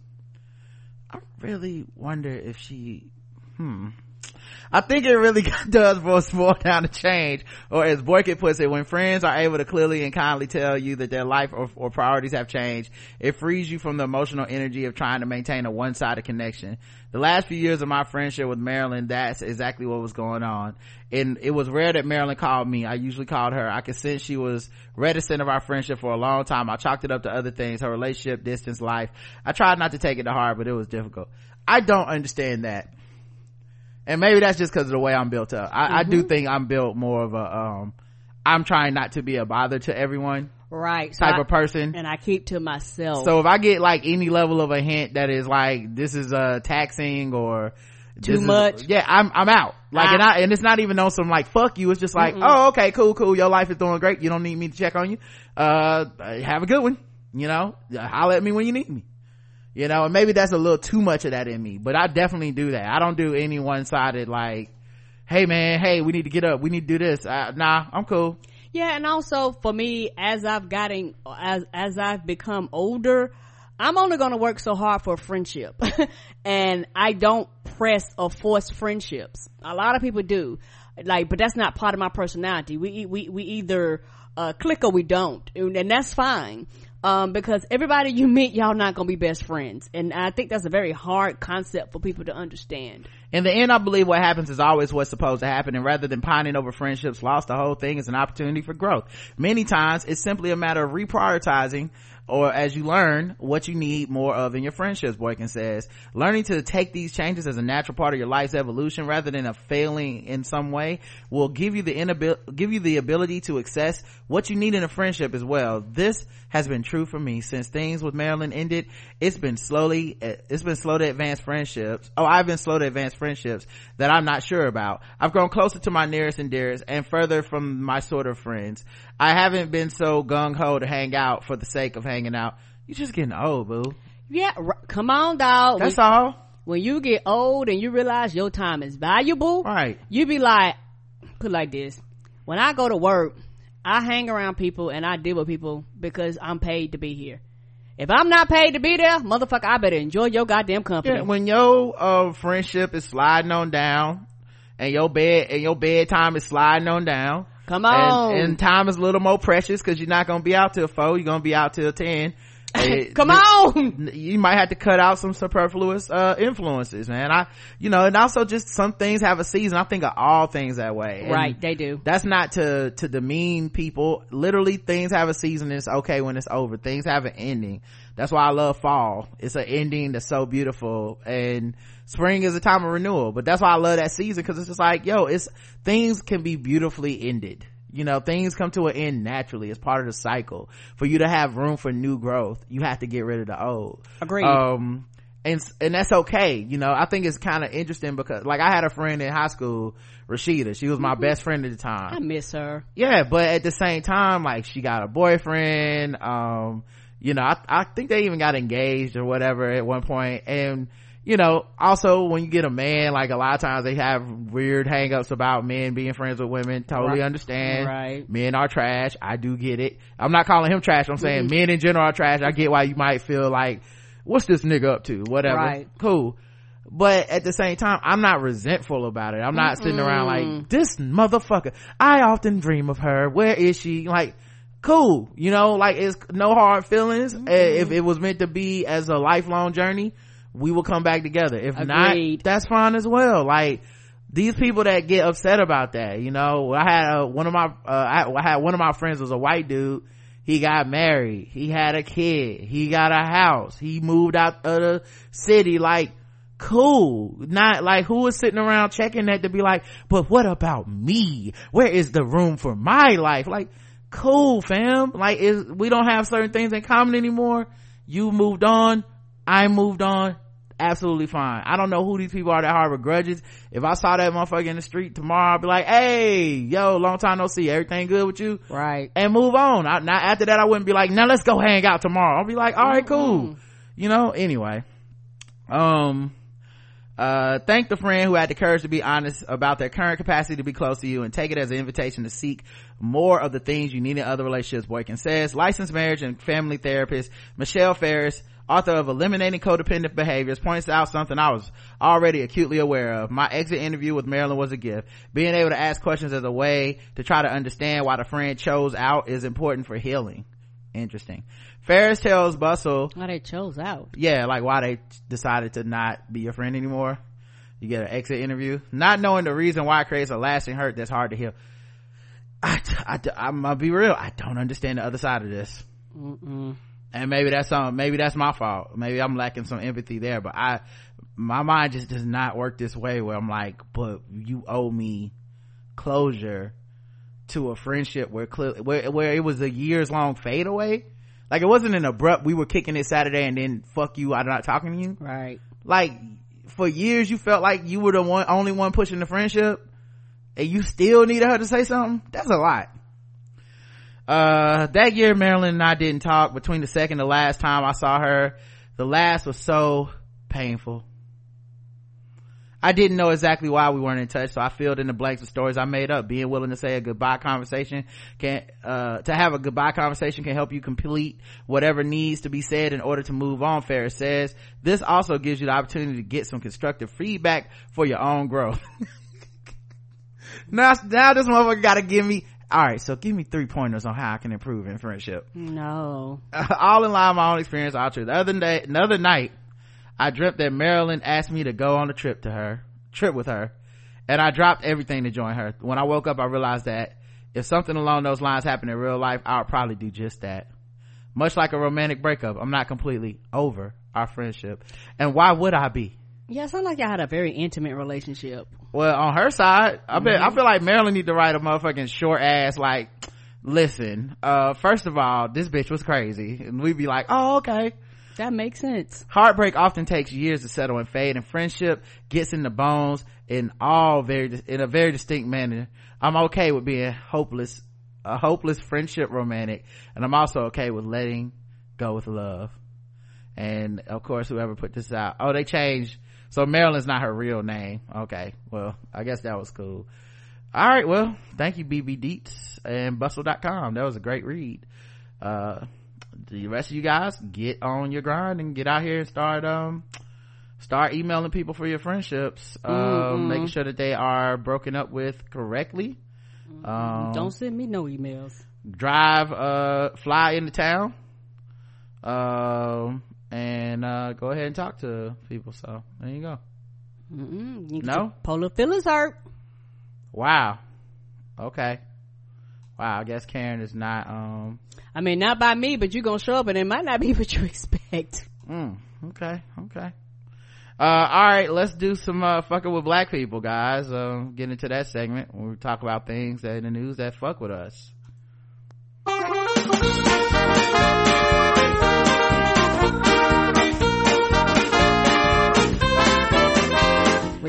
I really wonder if she, hmm. I think it really does boil down to change, or as Boykin puts it, when friends are able to clearly and kindly tell you that their life or, or, priorities have changed, it frees you from the emotional energy of trying to maintain a one-sided connection the last few years of my friendship with Marilyn, that's exactly what was going on. And it was rare that Marilyn called me. I usually called her. I could sense she was reticent of our friendship for a long time. I chalked it up to other things, her relationship, distance, life. I tried not to take it to heart, but it was difficult. I don't understand that. And maybe that's just because of the way I'm built up. I, mm-hmm. I do mm-hmm. think I'm built more of a, um, I'm trying not to be a bother to everyone right. Type so of person. and i keep to myself. So if i get like any level of a hint that is like this is uh taxing or too much is, yeah i'm i'm out. Like I, and i and it's not even on some like fuck you. It's just like mm-mm. oh okay cool cool. Your life is doing great. You don't need me to check on you. Uh have a good one you know? Holler at me when you need me you know and maybe that's a little too much of that in me but i definitely do that i don't do any one-sided like hey man hey we need to get up we need to do this nah i'm cool yeah and also for me as i've gotten as as i've become older I'm only going to work so hard for a friendship. and I don't press or force friendships. A lot of people do. Like, but that's not part of my personality. We, we, we either, uh, click or we don't. And that's fine. Um, because everybody you meet, y'all not gonna be best friends. And I think that's a very hard concept for people to understand. In the end, I believe what happens is always what's supposed to happen. And rather than pining over friendships lost, the whole thing is an opportunity for growth. Many times, it's simply a matter of reprioritizing or as you learn what you need more of in your friendships, Boykin says. Learning to take these changes as a natural part of your life's evolution rather than a failing in some way will give you the inability, give you the ability to access what you need in a friendship as well. This has been true for me since things with Marilyn ended. It's been slowly, it's been slow to advance friendships. Oh, I've been slow to advance friendships that I'm not sure about. I've grown closer to my nearest and dearest and further from my sort of friends. I haven't been so gung ho to hang out for the sake of hanging out. You're just getting old, boo. Yeah, r- come on, dog. That's when, all. When you get old and you realize your time is valuable, right? You be like, put like this. When I go to work, I hang around people and I deal with people because I'm paid to be here. If I'm not paid to be there, motherfucker, I better enjoy your goddamn company. Yeah, when your uh, friendship is sliding on down, and your bed and your bedtime is sliding on down, come on, and, and time is a little more precious because you're not gonna be out till four, you're gonna be out till ten. Come on. You might have to cut out some superfluous, uh, influences, man. I, you know, and also just some things have a season. I think of all things that way. And right. They do. That's not to, to demean people. Literally things have a season. It's okay when it's over. Things have an ending. That's why I love fall. It's an ending that's so beautiful and spring is a time of renewal. But that's why I love that season because it's just like, yo, it's, things can be beautifully ended. You know things come to an end naturally. It's part of the cycle. For you to have room for new growth you have to get rid of the old. Agreed. Um and and that's okay. You know i think it's kind of interesting because like i had a friend in high school rashida. She was my mm-hmm. best friend at the time. I miss her. Yeah but at the same time like she got a boyfriend. Um you know i, I think they even got engaged or whatever at one point. And you know, also when you get a man, like a lot of times they have weird hangups about men being friends with women. Totally right. understand. Right. Men are trash. I do get it. I'm not calling him trash. I'm saying mm-hmm. men in general are trash. I get why you might feel like, what's this nigga up to? Whatever. Right. Cool. But at the same time, I'm not resentful about it. I'm not Mm-mm. sitting around like, this motherfucker. I often dream of her. Where is she? Like, cool. You know, like it's no hard feelings. Mm-hmm. If it was meant to be as a lifelong journey, we will come back together. If Agreed. not, that's fine as well. Like, these people that get upset about that, you know, I had uh, one of my, uh, I, I, had one of my friends was a white dude. He got married. He had a kid. He got a house. He moved out of the city. Like, cool. Not like who was sitting around checking that to be like, but what about me? Where is the room for my life? Like, cool, fam. Like, is, we don't have certain things in common anymore. You moved on. I moved on absolutely fine. I don't know who these people are that harbor grudges. If I saw that motherfucker in the street tomorrow, I'd be like, hey, yo, long time no see. Everything good with you? Right. And move on. I, not after that, I wouldn't be like, now let's go hang out tomorrow. I'll be like, all right, cool. Mm-hmm. You know, anyway. Um, uh, thank the friend who had the courage to be honest about their current capacity to be close to you and take it as an invitation to seek more of the things you need in other relationships. Boykin says, licensed marriage and family therapist Michelle Farris author of Eliminating Codependent Behaviors, points out something I was already acutely aware of. My exit interview with Marilyn was a gift. Being able to ask questions as a way to try to understand why the friend chose out is important for healing. Interesting. Farris tells Bustle why they chose out. Yeah, like why they decided to not be your friend anymore. You get an exit interview, not knowing the reason why it creates a lasting hurt that's hard to heal. I, I, I'm gonna be real. I don't understand the other side of this. Mm-mm and maybe that's some maybe that's my fault. Maybe i'm lacking some empathy there but i my mind just does not work this way where i'm like but you owe me closure to a friendship where where, where it was a years long fade away like it wasn't an abrupt we were kicking it saturday and then fuck you i'm not talking to you. Right. Like for years you felt like you were the one only one pushing the friendship and you still needed her to say something? That's a lot uh that year marilyn and i didn't talk between the second and last time i saw her the last was so painful I didn't know exactly why we weren't in touch, so I filled in the blanks with stories I made up. Being willing to say a goodbye conversation can, uh, to have a goodbye conversation can help you complete whatever needs to be said in order to move on, Farris says. This also gives you the opportunity to get some constructive feedback for your own growth. now, now this motherfucker gotta give me, alright, so give me three pointers on how I can improve in friendship. No. all in line with my own experience, all true. The other day, another night, I dreamt that Marilyn asked me to go on a trip to her, trip with her, and I dropped everything to join her. When I woke up, I realized that if something along those lines happened in real life, I would probably do just that. Much like a romantic breakup, I'm not completely over our friendship. And why would I be? Yeah, it sounds like y'all had a very intimate relationship. Well, on her side, I bet, I feel like Marilyn need to write a motherfucking short ass, like, listen, uh, first of all, this bitch was crazy. And we'd be like, oh, okay. That makes sense. Heartbreak often takes years to settle and fade, and friendship gets in the bones in all very in a very distinct manner. I'm okay with being hopeless, a hopeless friendship romantic, and I'm also okay with letting go with love. And of course, whoever put this out, oh, they changed. So Marilyn's not her real name. Okay, well, I guess that was cool. All right, well, thank you, BB Deets and Bustle.com. That was a great read. Uh, the rest of you guys get on your grind and get out here and start um start emailing people for your friendships um Mhm. making sure that they are broken up with correctly um Don't send me no emails. drive uh fly into town um and uh go ahead and talk to people so there you go Mm-mm. You No? Polar feelings hurt. wow okay wow i guess karen is not um I mean, not by me, but you're gonna show up and it might not be what you expect. Mm, okay, okay. Uh, all right, let's do some, uh, fucking with black people, guys. Um, get into that segment when we talk about things that in the news that fuck with us.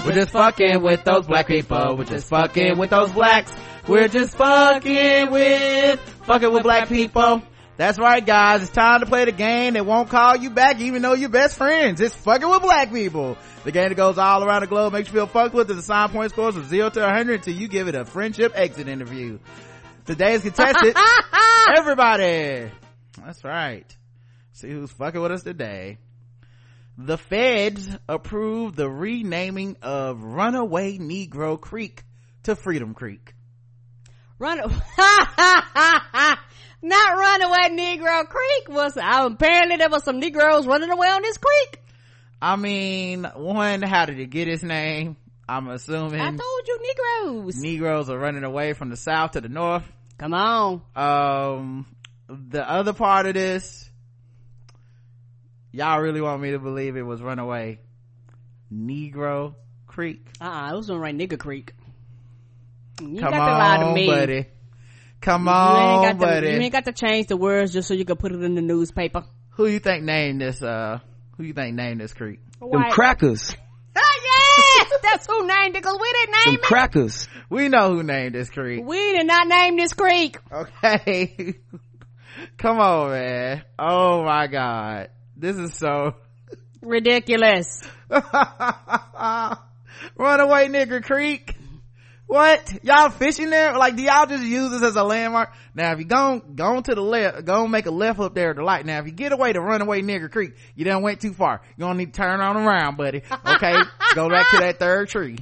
We're just fucking with those black people. We're just fucking with those blacks. We're just fucking with, fucking with black people. That's right, guys. It's time to play the game that won't call you back even though you're best friends. It's fucking with black people. The game that goes all around the globe makes you feel fucked with and assign point scores from zero to 100 until you give it a friendship exit interview. Today's contestant, everybody. That's right. See who's fucking with us today. The feds approved the renaming of Runaway Negro Creek to Freedom Creek. Run, not runaway Negro Creek was, uh, apparently there was some Negroes running away on this creek. I mean, one, how did it get its name? I'm assuming I told you Negroes. Negroes are running away from the south to the north. Come on. Um, the other part of this, y'all really want me to believe it was Runaway Negro Creek? Uh-uh, it was on right Nigger Creek. You Come got to lie to on, me. buddy. Come You on, ain't got buddy. to, you ain't got to change the words just so you can put it in the newspaper. who you think named this, uh, who you think named this creek? Them crackers. Oh, yes! That's who named it, because we didn't Them name it. crackers. We know who named this creek. We did not name this creek. Okay. Come on, man. Oh my god. This is so Ridiculous. Runaway Nigger Creek. What? Y'all fishing there? Like, do y'all just use this as a landmark? Now, if you go, go to the left, go make a left up there at the light. Now, if you get away to Runaway Nigger Creek, you done went too far. You're gonna need to turn on around, buddy. Okay? go back to that third tree.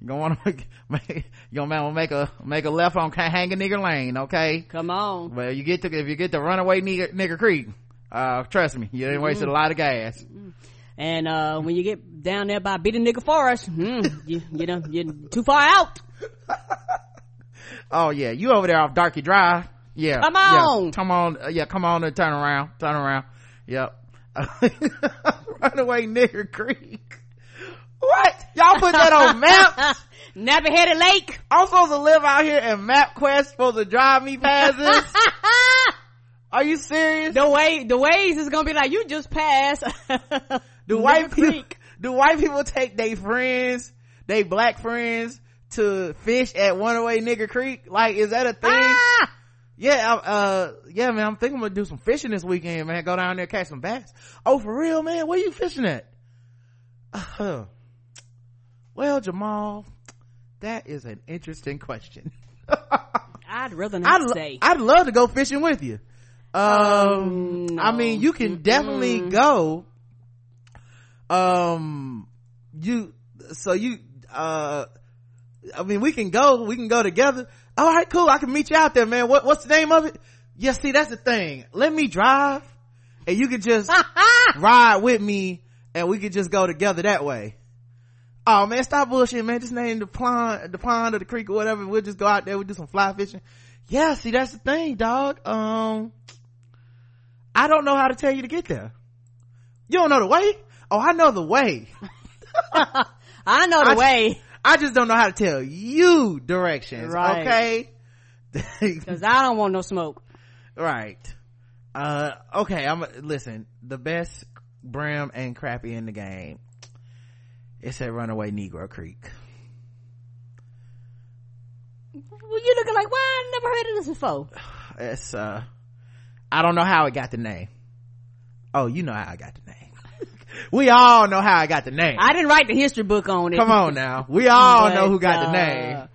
You're gonna wanna make, make you're gonna make a, make a left on Hang a Nigger Lane, okay? Come on. Well, you get to, if you get to Runaway Nigger, Nigger Creek, uh, trust me, you didn't wasted a lot of gas. And, uh, when you get down there by Beating Nigger Forest, hmm, you, you know, you're too far out. Oh yeah, you over there off Darky Drive. Yeah. Come yeah. on. Come on. uh, yeah, come on and turn around. Turn around. Yep. Runaway Nigger Creek. What? Y'all put that on maps? Nappy Headed Lake. I'm supposed to live out here and map quest supposed to drive me past this? Are you serious? the way, the ways is gonna be like, you just passed. Do white people, Creek. do white people take their friends, they black friends to fish at Runaway Nigger Creek? Like, is that a thing? Ah! Yeah, uh, yeah, man, I'm thinking I'm gonna do some fishing this weekend, man. Go down there, catch some bass. Oh, for real, man? Where you fishing at? Uh, well jamal that is an interesting question I'd rather not I'd, say. I'd love to go fishing with you um, Um, no. i mean you can definitely go. Um you so you uh i mean we can go we can go together. All right cool. I can meet you out there man. What what's the name of it? Yeah see that's the thing. Let me drive and you can just ride with me and we could just go together that way. Oh man stop bullshit man. Just name the pond the pond or the creek or whatever. We'll just go out there. We'll do some fly fishing. Yeah see that's the thing dog. Um i don't know how to tell you to get there. You don't know the way? Oh i know the way. I know the I- way. I just don't know how to tell you directions Right. okay? Because I don't want no smoke. right. Uh okay i'm listen the best brim and Crappie in the game it's at runaway negro creek. Well, you looking like, why I never heard of this before? it's uh i don't know how it got the name oh you know how i got the name we all know how i got the name I didn't write the history book on it. come on now we all But, know who got uh, the name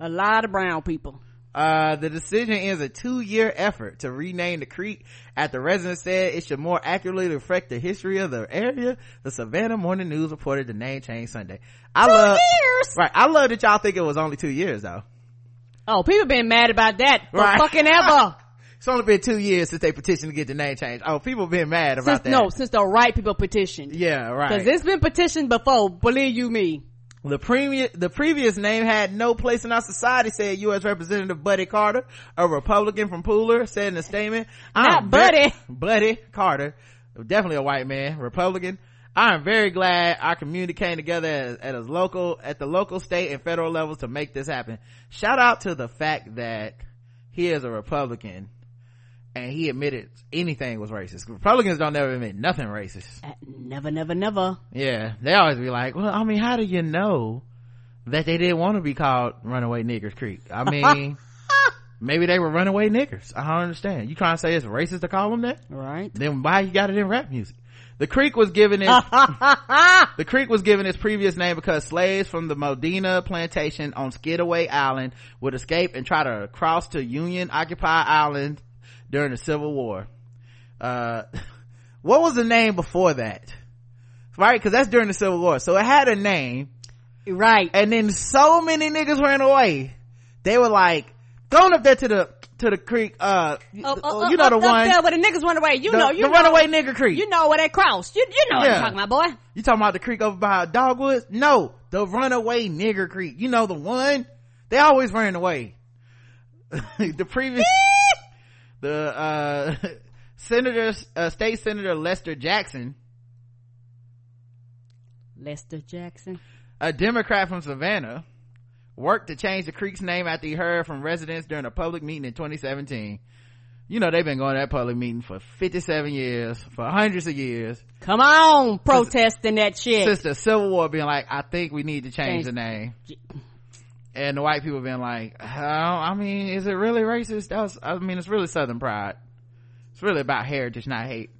A lot of brown people. Uh, the decision is a two-year effort to rename the creek after residents said it should more accurately reflect the history of the area. The Savannah Morning News reported the name change Sunday. I love, years. right. I love that y'all think it was only two years though. Oh, people been mad about that for Right. fucking ever. It's only been two years since they petitioned to get the name changed. Oh, people been mad about since, that. no, since the right people petitioned. Yeah, right. Cause it's been petitioned before, believe you me. The previous, the previous name had no place in our society, said U.S. Representative Buddy Carter, a Republican from Pooler, said in a statement. Not "I'm Buddy. Buddy Carter, definitely a white man, Republican. I am very glad our community came together at, at a local, at the local, state, and federal levels to make this happen. Shout out to the fact that he is a Republican and he admitted anything was racist. Republicans don't ever admit nothing racist. Uh, Never, never, never. Yeah, they always be like, well, I mean, how do you know that they didn't want to be called Runaway Niggers Creek? I mean, maybe they were runaway niggers. I don't understand. You trying to say it's racist to call them that? Right. Then why you got it in rap music? The creek was given its, the creek was given its previous name because slaves from the Modena plantation on Skidaway Island would escape and try to cross to Union occupied island during the Civil War. Uh, what was the name before that? Right? Cause that's during the Civil War. So it had a name Right. and then so many niggas ran away. They were like, going up there to the, to the creek, uh, Oh, oh, you oh, know the up one, there where the niggas run away. You the, know, you the know, runaway nigger creek. You know where they crossed. You, you know what I'm talking about, boy. You talking about the creek over by Dogwoods? No, the runaway nigger creek. You know the one? They always ran away. the previous, the, uh, Senator, uh, State Senator Lester Jackson, Lester Jackson. a Democrat from Savannah, worked to change the creek's name after he heard from residents during a public meeting in 2017. You know, they've been going to that public meeting for 57 years, for hundreds of years, Come on, protesting that shit. since the Civil War being like, I think we need to change Change- the name. And the white people been like, oh, I mean, is it really racist? Was, I mean, it's really Southern pride. It's really about heritage, not hate.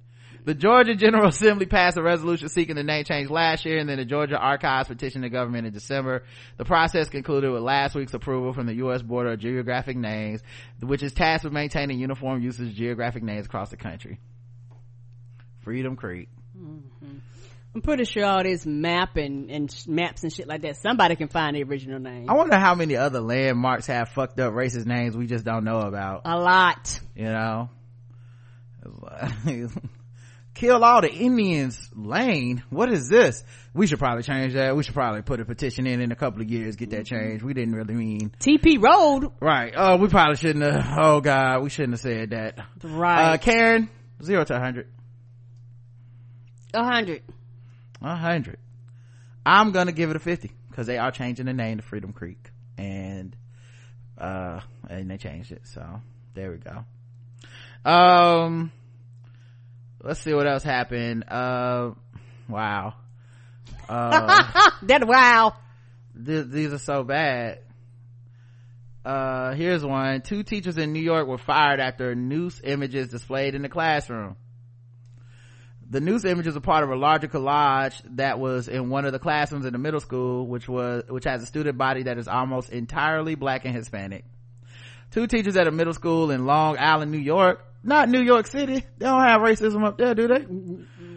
The Georgia General Assembly passed a resolution seeking the name change last year, and then the Georgia Archives petitioned the government in December. The process concluded with last week's approval from the U.S. Board of Geographic Names, which is tasked with maintaining uniform usage of geographic names across the country. Freedom Creek. Mm-hmm. I'm pretty sure all this map and, and maps and shit like that, somebody can find the original name. I wonder how many other landmarks have fucked up racist names we just don't know about. A lot. you know kill all the indians lane what is this we should probably change that we should probably put a petition in in a couple of years get that changed we didn't really mean TP Road. right oh we probably shouldn't have oh god we shouldn't have said that uh Right. karen zero to a 100 A hundred. 100 i'm gonna give it a 50 because they are changing the name to freedom creek and uh and they changed it so there we go. Um let's see what else happened. Uh wow. Uh that wow. th- these are so bad. Uh here's one. Two teachers in new york were fired after noose images displayed in the classroom the news images are part of a larger collage that was in one of the classrooms in the middle school, which was, which has a student body that is almost entirely black and Hispanic. Two teachers at a middle school in Long Island, New York, not New York City. They don't have racism up there, do they?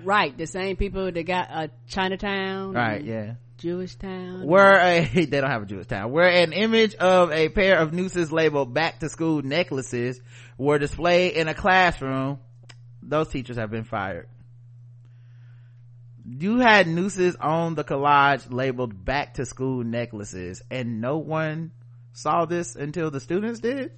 Right. The same people that got uh, Chinatown. Right, yeah. Jewish town. Where a, they don't have a Jewish town. Where an image of a pair of nooses labeled back to school necklaces were displayed in a classroom, those teachers have been fired you had nooses on the collage labeled back to school necklaces and no one saw this until the students did?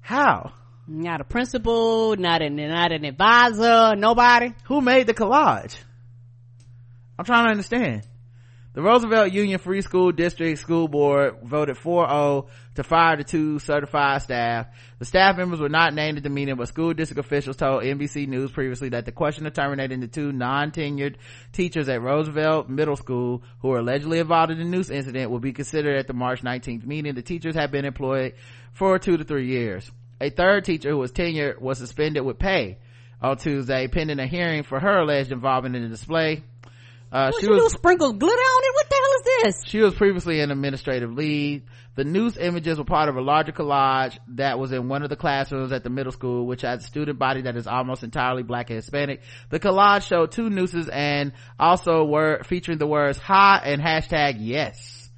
How? Not a principal not an not an advisor nobody. Who made the collage? I'm trying to understand. The Roosevelt Union Free School District School Board voted 4-0 to fire the two certified staff. The staff members were not named at the meeting, but school district officials told NBC News previously that the question of terminating the two non-tenured teachers at Roosevelt Middle School who were allegedly involved in the news incident will be considered at the March 19th meeting. The teachers have been employed for two to three years. A third teacher who was tenured was suspended with pay on Tuesday pending a hearing for her alleged involvement in the display. Uh, she was, sprinkles glitter on it? What the hell is this? She was previously an administrative lead. The news images were part of a larger collage that was in one of the classrooms at the middle school, which has a student body that is almost entirely black and Hispanic. The collage showed two nooses and also were featuring the words "ha" and hashtag yes.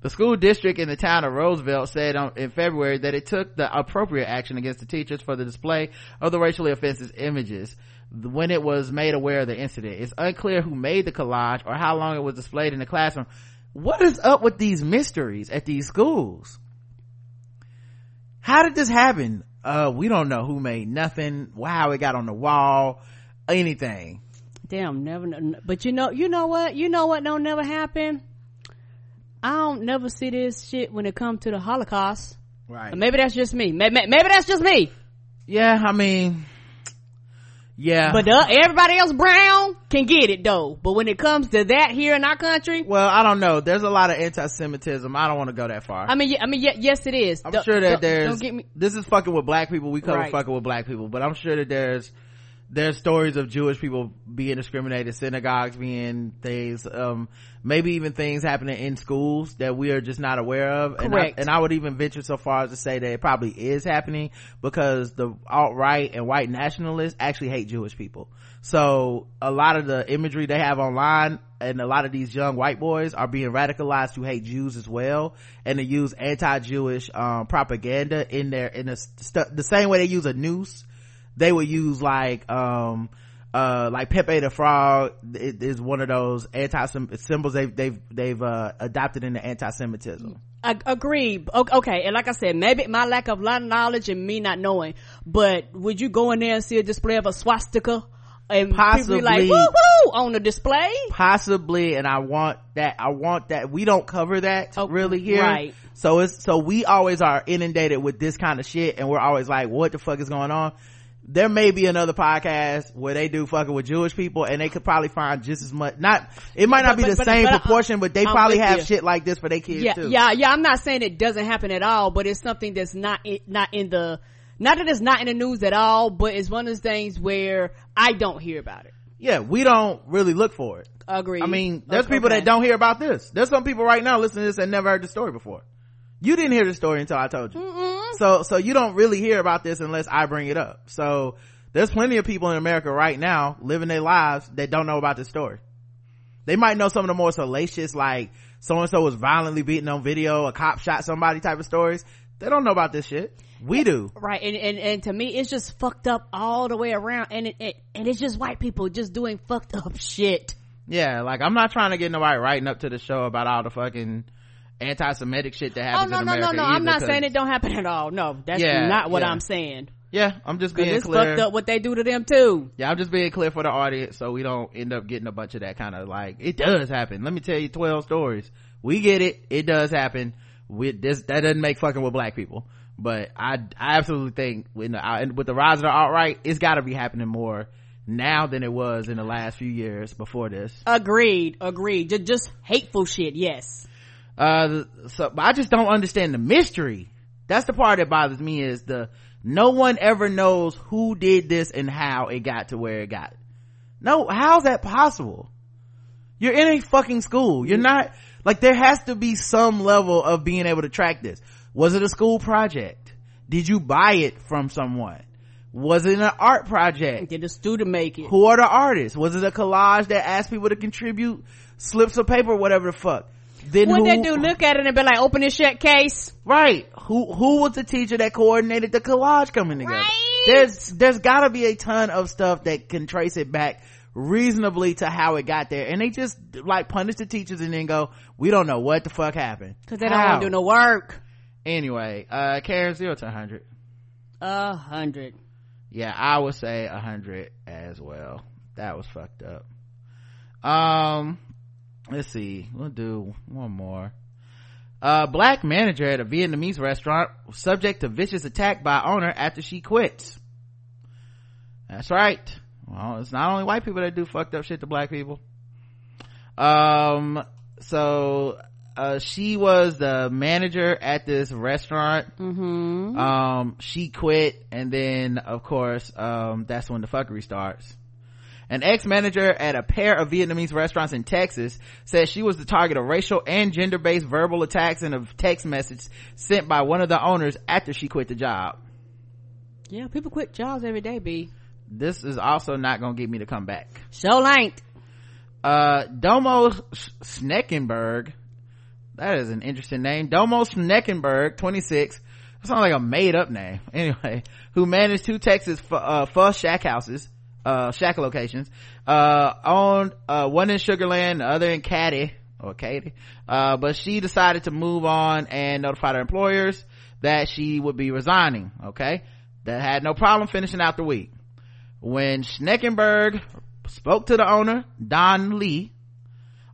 The school district in the town of Roosevelt said on, in February that it took the appropriate action against the teachers for the display of the racially offensive images when it was made aware of the incident. It's unclear who made the collage or how long it was displayed in the classroom. What is up with these mysteries at these schools? How did this happen? Uh, we don't know who made nothing, how it got on the wall, anything. Damn, never, but you know, you know what? You know what don't never happen? I don't never see this shit when it comes to the Holocaust. Right. Maybe that's just me. Maybe, maybe that's just me. Yeah, I mean, yeah. But uh, everybody else brown can get it though. But when it comes to that here in our country. Well, I don't know. There's a lot of anti-Semitism. I don't want to go that far. I mean, I mean, yes, it is. I'm sure that there's, don't get me. this is fucking with black people. We cover right. fucking with black people, but I'm sure that there's, there's stories of Jewish people being discriminated, synagogues being things, um, maybe even things happening in schools that we are just not aware of. Correct. And I, and I would even venture so far as to say that it probably is happening because the alt-right and white nationalists actually hate Jewish people. So a lot of the imagery they have online and a lot of these young white boys are being radicalized to hate Jews as well and to use anti-Jewish, um, propaganda in their, in the, st- the same way they use a noose they would use like um uh like pepe the frog is one of those anti symbols they've they've they've uh adopted into anti-semitism. I agree. Okay, and like I said, maybe my lack of knowledge and me not knowing, but would you go in there and see a display of a swastika? And possibly like woo woo on the display? Possibly and i want that i want that. We don't cover that okay, really here. right. So it's so we always are inundated with this kind of shit and we're always like what the fuck is going on there may be another podcast where they do fucking with Jewish people and they could probably find just as much, not, it might not but, be the but, same but, proportion, but they I'm probably have you. shit like this for their kids yeah, too. Yeah, yeah, I'm not saying it doesn't happen at all, but it's something that's not, not in the, not that it's not in the news at all, but it's one of those things where I don't hear about it. Yeah, we don't really look for it. Agree. I mean, there's okay. people that don't hear about this. There's some people right now listening to this and never heard the story before. You didn't hear the story until I told you. Mm-mm. So, so you don't really hear about this unless I bring it up. So, there's plenty of people in America right now living their lives that don't know about this story. They might know some of the more salacious, like so and so was violently beaten on video, a cop shot somebody type of stories. They don't know about this shit. We do. Right. And, and, and to me, it's just fucked up all the way around. And it, it, and it's just white people just doing fucked up shit. Yeah. Like I'm not trying to get nobody writing up to the show about all the fucking anti-Semitic shit that happens oh, no, in no, America. No, no, no, I'm not saying it don't happen at all. No, that's yeah, not what yeah. I'm saying. Yeah, I'm just being it's clear. fucked up what they do to them too. Yeah, I'm just being clear for the audience so we don't end up getting a bunch of that kind of like, it does happen. Let me tell you 12 stories. We get it. It does happen. With this, that doesn't make fucking with black people. But I, I absolutely think with the, uh, with the rise of the alt-right, it's gotta be happening more now than it was in the last few years before this. Agreed, agreed. Just, just hateful shit, yes. Uh, so, I just don't understand the mystery. That's the part that bothers me is the, no one ever knows who did this and how it got to where it got. No how's that possible? You're in a fucking school. You're not like there has to be some level of being able to track this. Was it a school project? Did you buy it from someone? Was it an art project? Did the student make it? who are the artists? Was it a collage that asked people to contribute slips of paper or whatever the fuck then who, they do? Look at it and be like, open this shut case. right who who was the teacher that coordinated the collage coming together Right. there's there's gotta be a ton of stuff that can trace it back reasonably to how it got there and they just like punish the teachers and then go we don't know what the fuck happened Cause they don't want to do no work. anyway uh karen zero to 100 A hundred. yeah i would say a 100 as well that was fucked up um let's see. We'll do one more. Uh black manager at a vietnamese restaurant subject to vicious attack by owner after she quits. That's right. Well it's not only white people that do fucked up shit to black people. Um so uh she was the manager at this restaurant. Mm-hmm. um she quit and then of course um that's when the fuckery starts an ex-manager at a pair of Vietnamese restaurants in Texas said she was the target of racial and gender-based verbal attacks in a text message sent by one of the owners after she quit the job. Yeah, people quit jobs every day, B. This is also not gonna get me to come back. So ain't. Uh, Domo Schneckenberg, that is an interesting name. Domo Schneckenberg, 26, sounds like a made up name. Anyway, who managed two Texas, fu- uh, shack houses, uh, shack locations, uh, owned, uh, one in Sugarland, the other in Caddy, or Katy. Uh, but she decided to move on and notified her employers that she would be resigning, okay? That had no problem finishing out the week. When Schneckenberg spoke to the owner, Don Lee,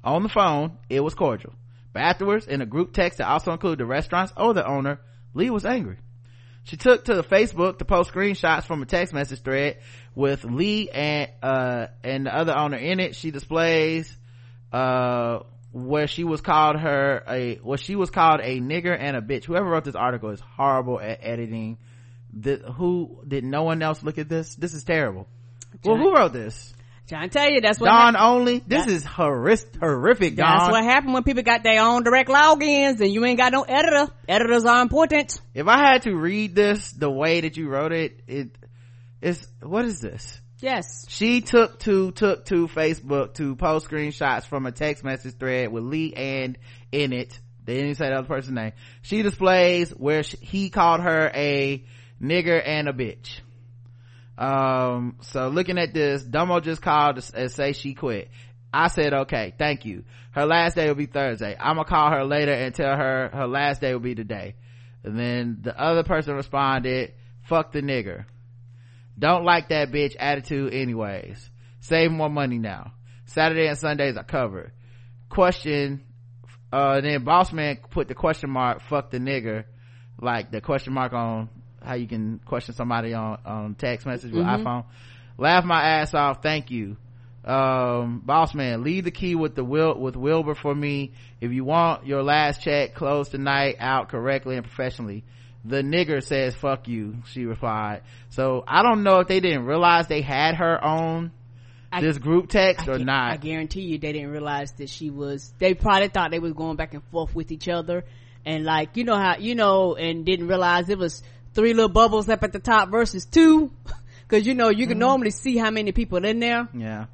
on the phone, it was cordial. But afterwards, in a group text that also included the restaurants or the owner, Lee was angry. She took to Facebook to post screenshots from a text message thread with Lee and, uh, and the other owner in it. She displays, uh, where she was called her a, where she was called a nigger and a bitch. Whoever wrote this article is horrible at editing. Did, who, did no one else look at this? This is terrible. Well, who wrote this? Trying to tell you, that's what Don hap- only? This is horrific, horrific, that's what happened when people got their own direct logins and you ain't got no editor. Editors are important. if I had to read this the way that you wrote it, it is, what is this? Yes. She took to, took to Facebook to post screenshots from a text message thread with Lee and in it. They didn't say the other person's name. She displays where she, he called her a nigger and a bitch. Um, so looking at this, Domo just called and say she quit. I said, okay, thank you. Her last day will be Thursday. I'm gonna call her later and tell her her last day will be today. And then the other person responded, fuck the nigger. Don't like that bitch attitude anyways. Save more money now. Saturday and Sundays are covered. Question, uh, then boss man put the question mark, fuck the nigger, like the question mark on how you can question somebody on, on text message with iPhone. Laugh my ass off. Thank you. Um, boss man, leave the key with the Wil, with Wilbur for me. If you want your last check closed tonight out correctly and professionally. The nigger says fuck you, she replied. So I don't know if they didn't realize they had her on I- this group text I or not. I guarantee you they didn't realize that she was, they probably thought they was going back and forth with each other. And like, you know how, you know, and didn't realize it was three little bubbles up at the top versus two. Cause you know, you Mm-hmm. can normally see how many people in there. Yeah.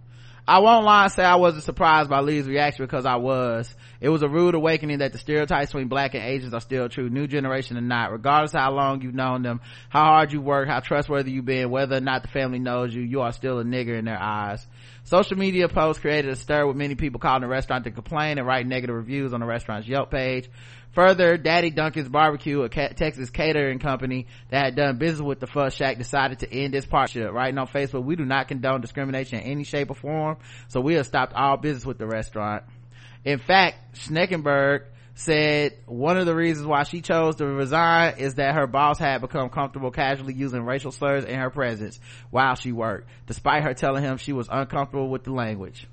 I won't lie and say I wasn't surprised by Lee's reaction because I was. It was a rude awakening that the stereotypes between black and Asians are still true, new generation or not. Regardless how long you've known them, how hard you work, how trustworthy you've been, whether or not the family knows you, you are still a nigger in their eyes. Social media posts created a stir with many people calling the restaurant to complain and write negative reviews on the restaurant's Yelp page. Further, Daddy Duncan's Barbecue, a Texas catering company that had done business with the Pho Shack, decided to end this partnership. Writing on Facebook, we do not condone discrimination in any shape or form, so we have stopped all business with the restaurant. In fact, Schneckenberg said one of the reasons why she chose to resign is that her boss had become comfortable casually using racial slurs in her presence while she worked, despite her telling him she was uncomfortable with the language.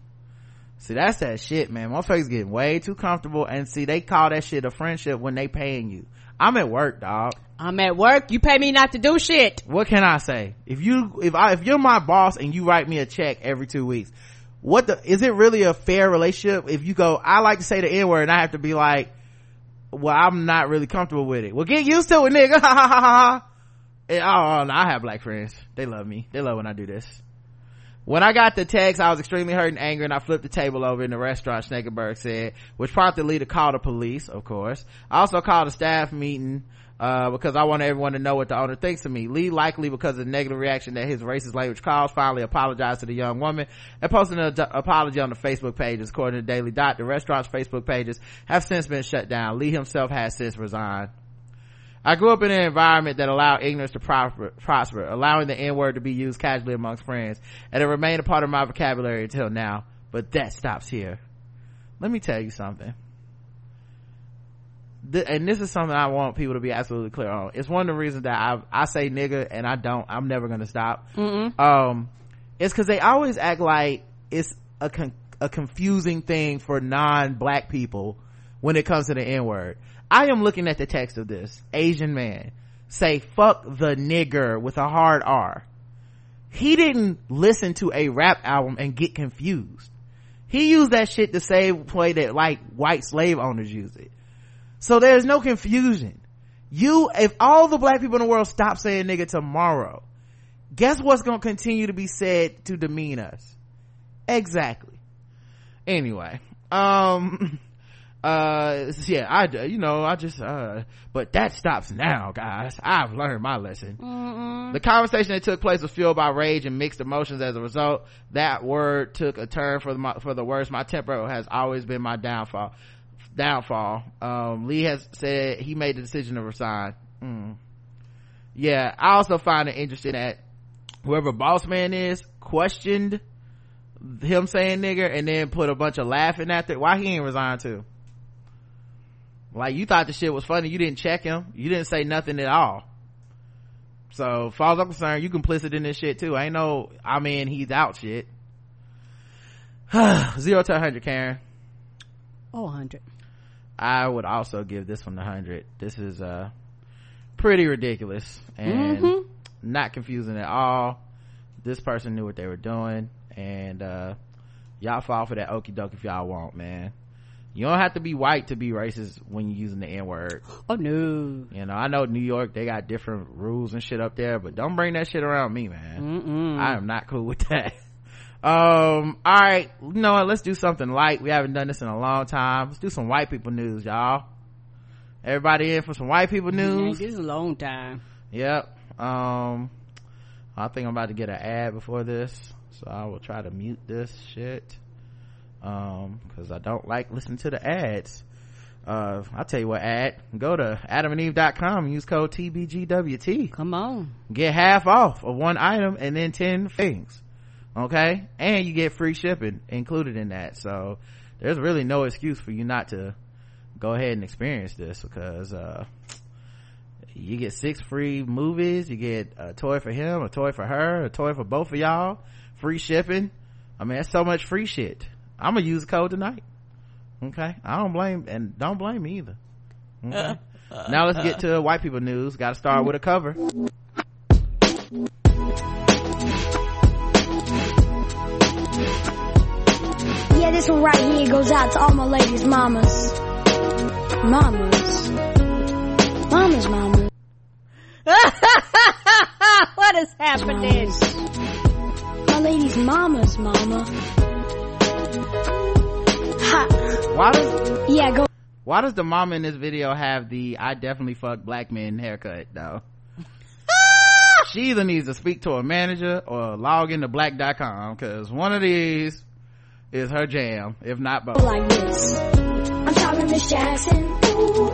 See, that's that shit, man. Motherfuckers getting way too comfortable and see, they call that shit a friendship when they paying you. I'm at work, dog. I'm at work. You pay me not to do shit. What can I say? If you, if I, if you're my boss and you write me a check every two weeks, what the, is it really a fair relationship if you go, I like to say the N word and I have to be like, well, I'm not really comfortable with it. Well, get used to it, nigga. Ha ha ha ha. And, oh, oh, no, I have black friends. They love me. They love when I do this. When I got the text, I was extremely hurt and angry and I flipped the table over in the restaurant, Schneckenberg said, which prompted Lee to call the police, of course. I also called a staff meeting, uh, because I want everyone to know what the owner thinks of me. Lee, likely because of the negative reaction that his racist language caused, finally apologized to the young woman and posted an apology on the Facebook pages. According to Daily Dot, the restaurant's Facebook pages have since been shut down. Lee himself has since resigned. I grew up in an environment that allowed ignorance to prosper, prosper allowing the N-word to be used casually amongst friends, and it remained a part of my vocabulary until now. But that stops here. Let me tell you something. The, and this is something I want people to be absolutely clear on. It's one of the reasons that I I say nigga and I don't. I'm never gonna stop. Mm-mm. Um, it's because they always act like it's a con- a confusing thing for non-black people when it comes to the N word. I am looking at the text of this. Asian man. Say fuck the nigger with a hard R. He didn't listen to a rap album and get confused. He used that shit the same way that like white slave owners use it. So there's no confusion. You, if all the black people in the world stop saying nigga tomorrow, guess what's gonna continue to be said to demean us? Exactly. Anyway, um, uh yeah i you know i just uh but that stops now guys. I've learned my lesson. Mm-mm. the conversation that took place was fueled by rage and mixed emotions. As a result that word took a turn for the for the worse. My temper has always been my downfall downfall. Um, lee has said he made the decision to resign. Mm. yeah i also find it interesting that whoever boss man is questioned him saying nigger and then put a bunch of laughing after why he ain't resigned too like you thought the shit was funny. You didn't check him. You didn't say nothing at all. So, far as I'm concerned, you complicit in this shit too. Ain't no, I mean, he's out shit. Zero to 100, Karen. Oh, 100. I would also give this one the 100. This is, uh, pretty ridiculous and Mm-hmm. not confusing at all. This person knew what they were doing and, uh, y'all fall for that okey doke if y'all want, man you don't have to be white to be racist when you're using the n-word. Oh, no. you know i know new york they got different rules and shit up there but don't bring that shit around me man. Mm-mm. i am not cool with that. Um all right. You know what? Let's do something light. We haven't done this in a long time. Let's do some white people news y'all. Everybody in for some white people news? this is a long time. yep. Um i think i'm about to get an ad before this so i will try to mute this shit um because i don't like listening to the ads. Uh i'll tell you what ad go to adamandeve.com and use code tbgwt Come on. get half off of one item and then 10 things okay? And you get free shipping included in that. So there's really no excuse for you not to go ahead and experience this because uh you get six free movies you get a toy for him a toy for her a toy for both of y'all free shipping. I mean that's so much free shit i'm gonna use the code tonight okay i don't blame and don't blame me either okay uh, uh, now let's get uh. to white people news gotta start with a cover Yeah, this one right here goes out to all my ladies' mamas. Mamas. Mamas, mamas. what is happening? My ladies' mamas, mama. Ha. why does Yeah, go. Why does the mama in this video have the I definitely fuck black men haircut though? she either needs to speak to a manager or log into black.com because one of these is her jam, if not both. like this. I'm talking Miss Jackson. Ooh,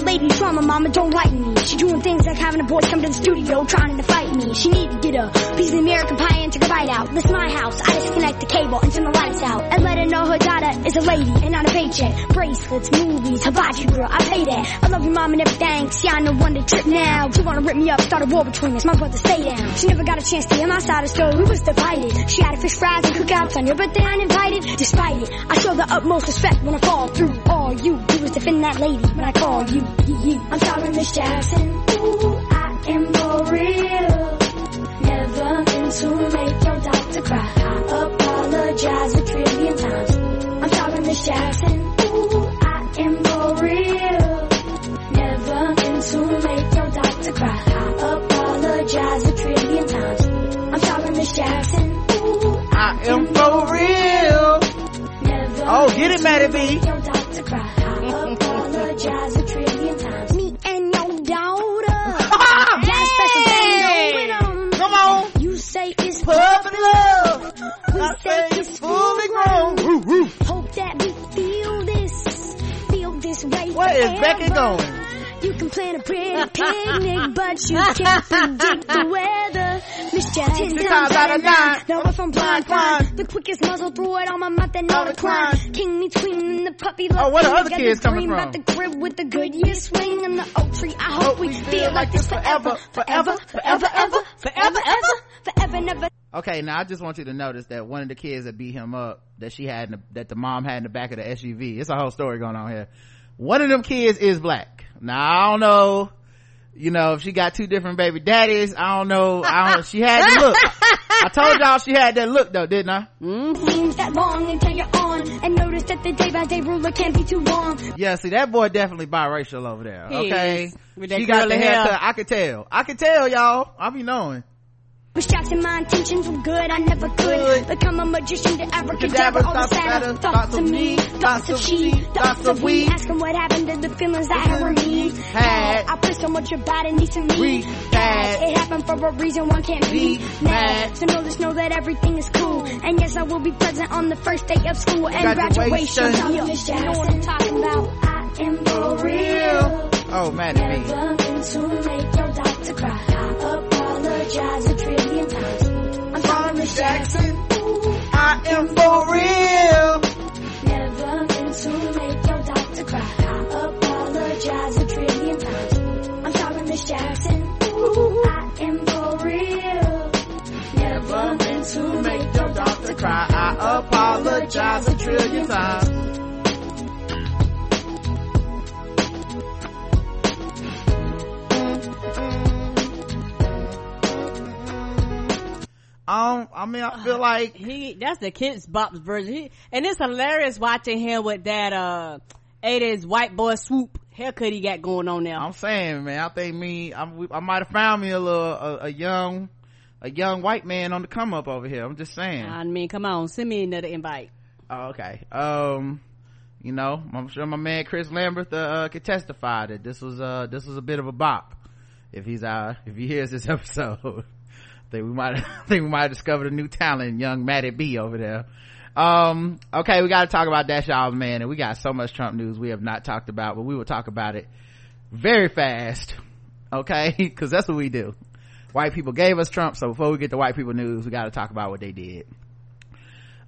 a lady trauma mama don't like me. She doing things like having the boys come to the studio trying to fight me. She need to get a piece of the American pie and take a bite out. This my house. I disconnect the cable and turn the lights out. And let her know her daughter is a lady and not a paycheck. Bracelets, movies, hibachi girl, I pay that. I love your mom and everything. See, I know one day trip now. She wanna rip me up, start a war between us. My brother stay down. She never got a chance to hear my side of the story. We was divided. She had a fish fries and cookouts on your birthday uninvited. Despite it, I show the utmost respect when I fall through. All you do is defend that lady when I call you. you. I'm sorry, Miss Jackson. Ooh, I am for real. Never meant to make your doctor cry. I apologize a trillion times. I'm sorry, Miss Jackson. Ooh, I am for real. Never meant to make your doctor cry. I apologize a trillion times. I'm sorry, Miss Jackson. Ooh, I am for real. never Oh, get it, Matty B. Make your doctor cry. I apologize a trillion times. Me and your daughter. Got a special thing going. Come on. You say it's Puppy love. We I say say it's it's fully grown. Woo, woo. Hope that we feel this, feel this way Where is forever. Becky going? You can plan a pretty picnic, but you can't predict the weather. Miss Jackson, ten Ten times out of nine. Know if I'm blind, Blind, blind. The quickest muzzle through it on my mouth and all All the the climb. climb. King me tween the puppy love. Oh, where the thing. other Got kids the coming dream from? About the crib with the good year swing and the oak tree. I hope, Hope we we feel like this forever, forever, forever, ever, forever, ever, forever, never. Okay, now I just want you to notice that one of the kids that beat him up, that she had, in the, that the mom had in the back of the SUV. It's a whole story going on here. One of them kids is black. Now I don't know, you know, if she got two different baby daddies. I don't know. I don't. She had the look. I told y'all she had that look though, didn't I? Seems that long until you're on and notice that the day by day ruler can't be too long. Yeah. See, that boy definitely biracial over there. He okay, is. She got the curly hair. haircut. I could tell. I could tell y'all. I be knowing. Jackson, my intentions were good, I never could become a magician to abracadabra all the sadder thoughts of me, thoughts of she, thoughts of we. Asking what happened to the feelings I had when we Had. I put so much about it needs to me. Had. It happened for a reason, one can't be mad. So know this, know that everything is cool. And yes, I will be present on the first day of school and Graduation. graduation. Yo, Miss Jackson, you know what I'm talking about. I am for real. Oh, B. Never meant to make your doctor cry. I apologize a trillion times. I'm Miss Jackson. Ooh, I am for real. never meant to make your doctor cry. I apologize a trillion times. I'm Miss Jackson. Ooh, I am for real. Never meant to make your doctor cry. I apologize a trillion times. Um, I mean, I feel like he that's the kids bop version he, and it's hilarious watching him with that uh 80s white boy swoop haircut he got going on now I'm saying, man, I think me, I'm, I might have found me a little, a, a young, a young white man on the come up over here. I'm just saying. i mean come on send me another invite Oh, okay. Um, you know, I'm sure my man Chris Lambert, uh, uh, could testify that this was, uh, this was a bit of a bop. If he's, uh, if he hears this episode, think we might, I think we might have discovered a new talent, young Matty B over there. Um, okay, we gotta talk about That's Y'all man, and we got so much Trump news we have not talked about, but we will talk about it very fast. Okay? Cause that's what we do. White people gave us Trump, so before we get to white people news, we gotta talk about what they did.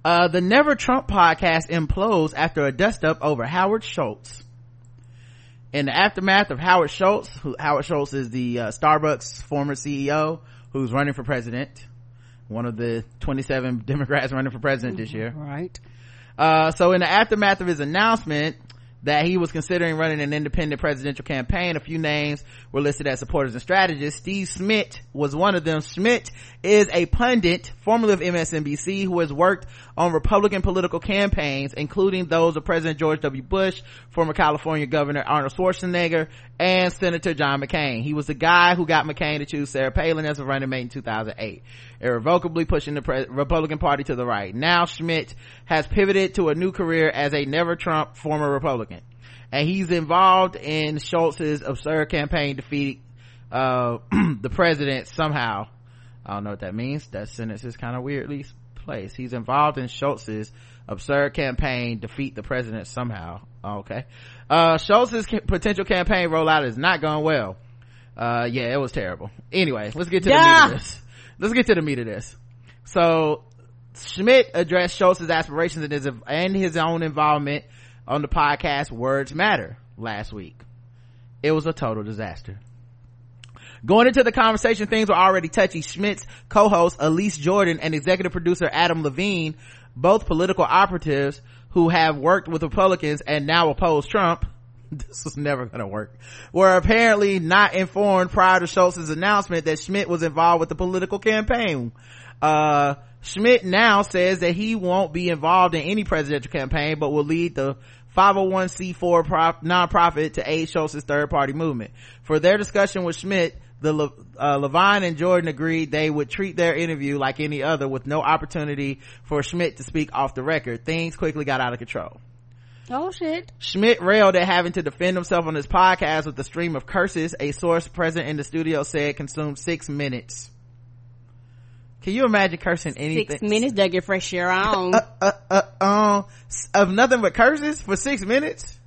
Uh, the Never Trump podcast implodes after a dust up over Howard Schultz. In the aftermath of Howard Schultz, who, Howard Schultz is the uh, Starbucks former CEO who's running for president, one of the 27 Democrats running for president this year. right Uh, so in the aftermath of his announcement that he was considering running an independent presidential campaign, a few names were listed as supporters and strategists. Steve Schmidt was one of them. Schmidt is a pundit, formerly of MSNBC, who has worked on Republican political campaigns, including those of President George W. Bush, former California Governor Arnold Schwarzenegger, and Senator John McCain. He was the guy who got McCain to choose Sarah Palin as a running mate in 2008, irrevocably pushing the pre- Republican Party to the right. Now Schmidt has pivoted to a new career as a never Trump former Republican. And he's involved in Schultz's absurd campaign to defeat, uh, the president somehow. I don't know what that means. That sentence is kind of weirdly placed. He's involved in Schultz's absurd campaign defeat the president somehow. Okay. Uh, Schultz's ca- potential campaign rollout is not going well. uh yeah it was terrible anyway let's get to Yeah. the this let's get to the meat of this. So schmidt addressed schultz's aspirations and his and his own involvement on the podcast words matter last week. It was a total disaster. Going into the conversation, things were already touchy. Schmidt's co-host, Elise Jordan, and executive producer Adam Levine, both political operatives who have worked with Republicans and now oppose Trump, this was never gonna work, were apparently not informed prior to Schultz's announcement that Schmidt was involved with the political campaign. Uh, Schmidt now says that he won't be involved in any presidential campaign, but will lead the 501c4 prop, nonprofit to aid Schultz's third party movement. For their discussion with Schmidt, the Le- uh, Levine and Jordan agreed they would treat their interview like any other with no opportunity for Schmidt to speak off the record. Things quickly got out of control. Oh shit. Schmidt railed at having to defend himself on his podcast with a stream of curses. A source present in the studio said consumed six minutes. Can you imagine cursing anything? Six minutes to get fresh air on. Uh, uh, um, of nothing but curses for six minutes?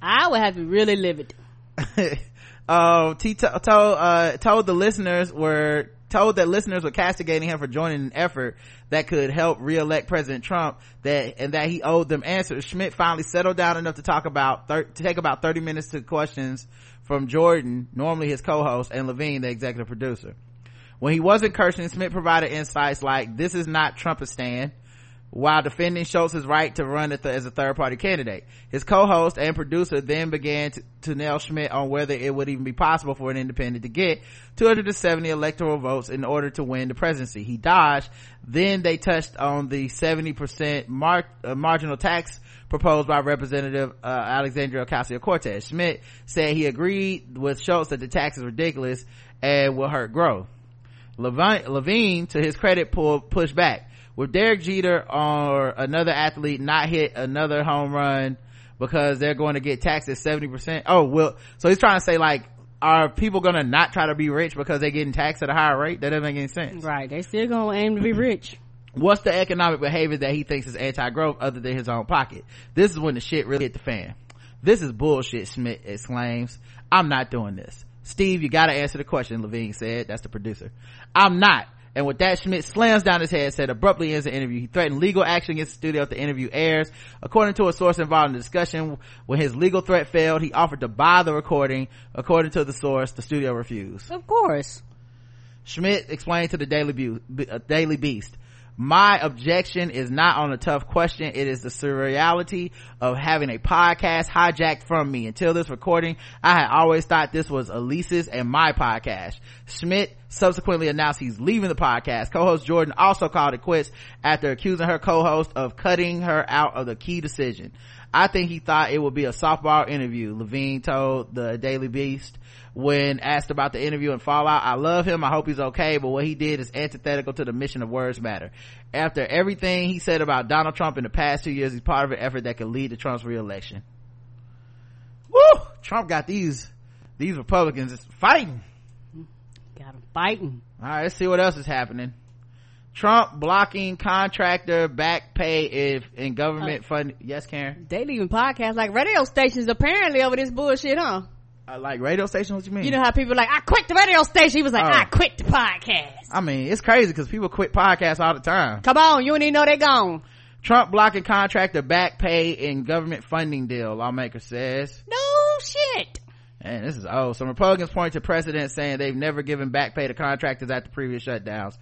I would have to really live it. uh, T- told, uh, told the listeners were, told that listeners were castigating him for joining an effort that could help re-elect President Trump that, and that he owed them answers. Schmidt finally settled down enough to talk about, thir- to take about 30 minutes to questions from Jordan, normally his co-host, and Levine, the executive producer. When he wasn't cursing, Smith provided insights like, this is not Trumpistan, while defending Schultz's right to run as a third party candidate. His co-host and producer then began to, to nail Schmidt on whether it would even be possible for an independent to get 270 electoral votes in order to win the presidency. He dodged. Then they touched on the 70% mar- uh, marginal tax proposed by Representative uh, Alexandria Ocasio-Cortez. Schmidt said he agreed with Schultz that the tax is ridiculous and will hurt growth. Levine, Levine, to his credit, pulled push back. With Derek Jeter or another athlete not hit another home run because they're going to get taxed at 70%. Oh, well, so he's trying to say like, are people going to not try to be rich because they're getting taxed at a higher rate? That doesn't make any sense. Right. They still gonna aim to be rich. What's the economic behavior that he thinks is anti-growth other than his own pocket? This is when the shit really hit the fan. This is bullshit, Schmidt exclaims. I'm not doing this. Steve, you gotta answer the question, Levine said. That's the producer. I'm not. And with that, Schmidt slams down his head, said abruptly ends the interview. He threatened legal action against the studio if the interview airs. According to a source involved in the discussion, when his legal threat failed, he offered to buy the recording. According to the source, the studio refused. Of course. Schmidt explained to the Daily, Bu- uh, Daily Beast, my objection is not on a tough question. It is the surreality of having a podcast hijacked from me. Until this recording, I had always thought this was Elise's and my podcast. Schmidt subsequently announced he's leaving the podcast. Co-host Jordan also called it quits after accusing her co-host of cutting her out of the key decision. I think he thought it would be a softball interview, Levine told the Daily Beast when asked about the interview and fallout. I love him. I hope he's okay, but what he did is antithetical to the mission of Words Matter. After everything he said about Donald Trump in the past two years, he's part of an effort that could lead to Trump's reelection. Woo! Trump got these, these Republicans fighting. Got them fighting. All right, let's see what else is happening. Trump blocking contractor back pay if in government uh, fund. Yes, Karen. They leaving podcasts like radio stations apparently over this bullshit, huh? Uh, like radio station. What you mean? You know how people like, I quit the radio station. He was like, Oh. I quit the podcast. I mean, it's crazy because people quit podcasts all the time. Come on, you don't even know they gone. Trump blocking contractor back pay in government funding deal. Lawmaker says. No shit. And this is oh, some Republicans point to precedent saying they've never given back pay to contractors after previous shutdowns.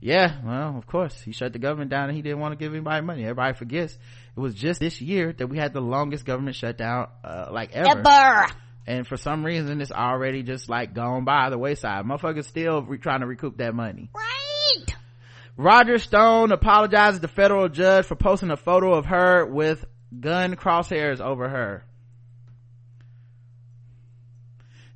Yeah, well, of course, he shut the government down and he didn't want to give anybody money. Everybody forgets it was just this year that we had the longest government shutdown, uh, like ever. Ever. And for some reason, it's already just like gone by the wayside. Motherfuckers still re- trying to recoup that money. Right. Roger Stone apologizes to federal judge for posting a photo of her with gun crosshairs over her.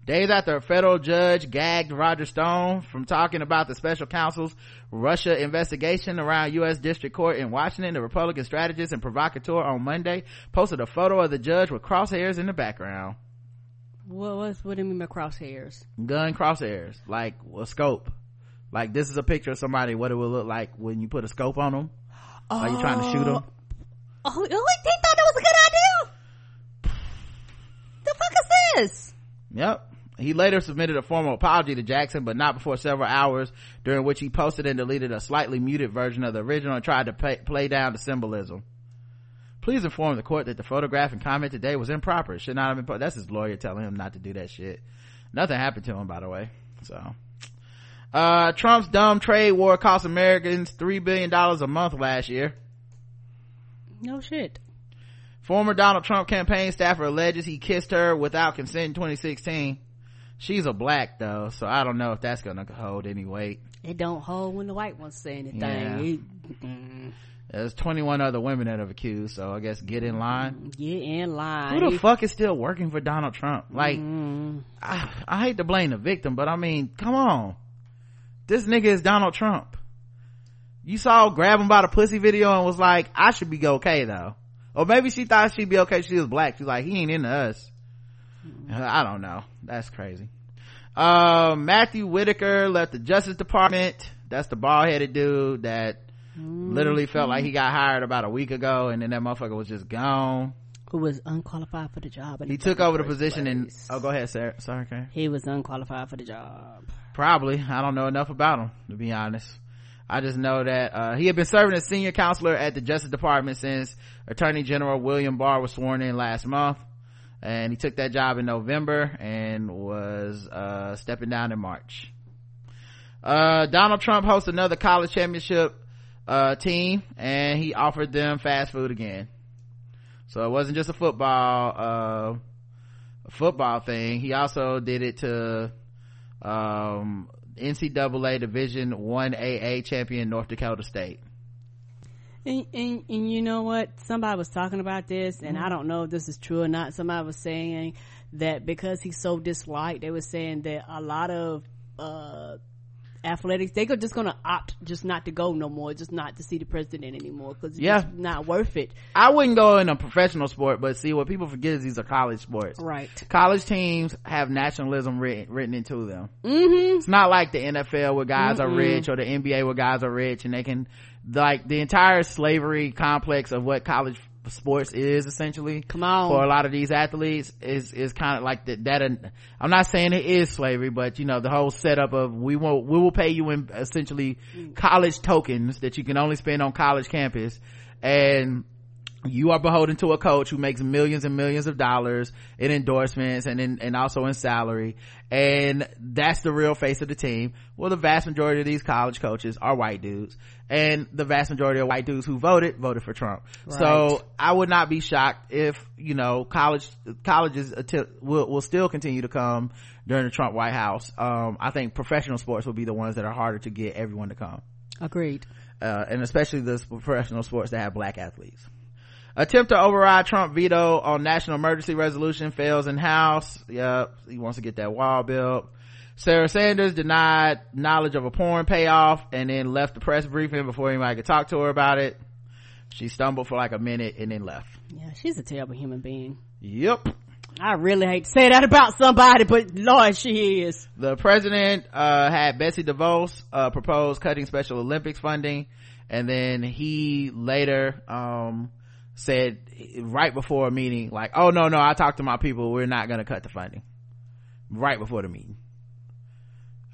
Days after a federal judge gagged Roger Stone from talking about the special counsel's Russia investigation around U.S. District Court in Washington, the Republican strategist and provocateur on Monday posted a photo of the judge with crosshairs in the background. What what's what do you mean by crosshairs? Gun crosshairs, like a scope. Like this is a picture of somebody, what it would look like when you put a scope on them. Are you trying to shoot them? Oh, oh, they thought that was a good idea. The fuck is this? Yep. he later submitted a formal apology to Jackson, but not before several hours, during which he posted and deleted a slightly muted version of the original and tried to pay, play down the symbolism. Please inform the court that the photograph and comment today was improper. It should not have been. Po- That's his lawyer telling him not to do that shit. Nothing happened to him, by the way. So, uh, Trump's dumb trade war cost Americans three billion dollars a month last year. No shit. Former Donald Trump campaign staffer alleges he kissed her without consent in 2016. She's a black though, so I don't know if that's gonna hold any weight. It don't hold when the white ones say anything. Yeah. Mm, There's 21 other women that have accused, so I guess get in line. Get in line. Who the fuck is still working for Donald Trump? Like, Mm, I, I hate to blame the victim, but I mean, come on. This nigga is Donald Trump. You saw grab him by the pussy video and was like, I should be okay though. Or maybe she thought she'd be okay. She was black. She's like, he ain't into us. I don't know. That's crazy. Uh, Matthew Whitaker left the Justice Department. That's the bald headed dude that literally felt like he got hired about a week ago and then that motherfucker was just gone. Who was unqualified for the job? He took over the position and, oh, go ahead, Sarah. Sorry, Karen. He was unqualified for the job. Probably. I don't know enough about him, to be honest. I just know that, uh, he had been serving as senior counselor at the Justice Department since Attorney General William Barr was sworn in last month. And he took that job in November and was, uh, stepping down in March. Uh, Donald Trump hosts another college championship, uh, team and he offered them fast food again. So it wasn't just a football, uh, a football thing. He also did it to, um, NCAA Division One AA champion North Dakota State. And, and, and you know what? Somebody was talking about this, and I don't know if this is true or not. Somebody was saying that because he's so disliked, they were saying that a lot of uh, athletics they go just gonna opt just not to go no more, just not to see the president anymore because it's Yeah. just not worth it. I wouldn't go in a professional sport, but see what people forget is these are college sports. Right. College teams have nationalism written, written into them. Mm-hmm. It's not like the NFL where guys are rich or the NBA where guys are rich and they can, like, the entire slavery complex of what college sports is essentially. Come on. For a lot of these athletes is, is kind of like that, that, I'm not saying it is slavery, but you know, the whole setup of we won't we will pay you in essentially mm. college tokens that you can only spend on college campus and you are beholden to a coach who makes millions and millions of dollars in endorsements and in, and also in salary. And that's the real face of the team. Well, the vast majority of these college coaches are white dudes and the vast majority of white dudes who voted, voted for Trump. So I would not be shocked if, you know, college, colleges will, will still continue to come during the Trump White House. Um, I think professional sports will be the ones that are harder to get everyone to come Agreed. uh, and especially the professional sports that have black athletes. Attempt to override Trump veto on national emergency resolution fails in House. Yep, he wants to get that wall built. Sarah Sanders denied knowledge of a porn payoff and then left the press briefing before anybody could talk to her about it. She stumbled for like a minute and then left. Yeah, she's a terrible human being. Yep. I really hate to say that about somebody, but Lord, she is. The president, uh, had Betsy DeVos, uh, propose cutting Special Olympics funding. And then he later, um, said right before a meeting, like, oh no, no, I talked to my people. We're not going to cut the funding. Right before the meeting.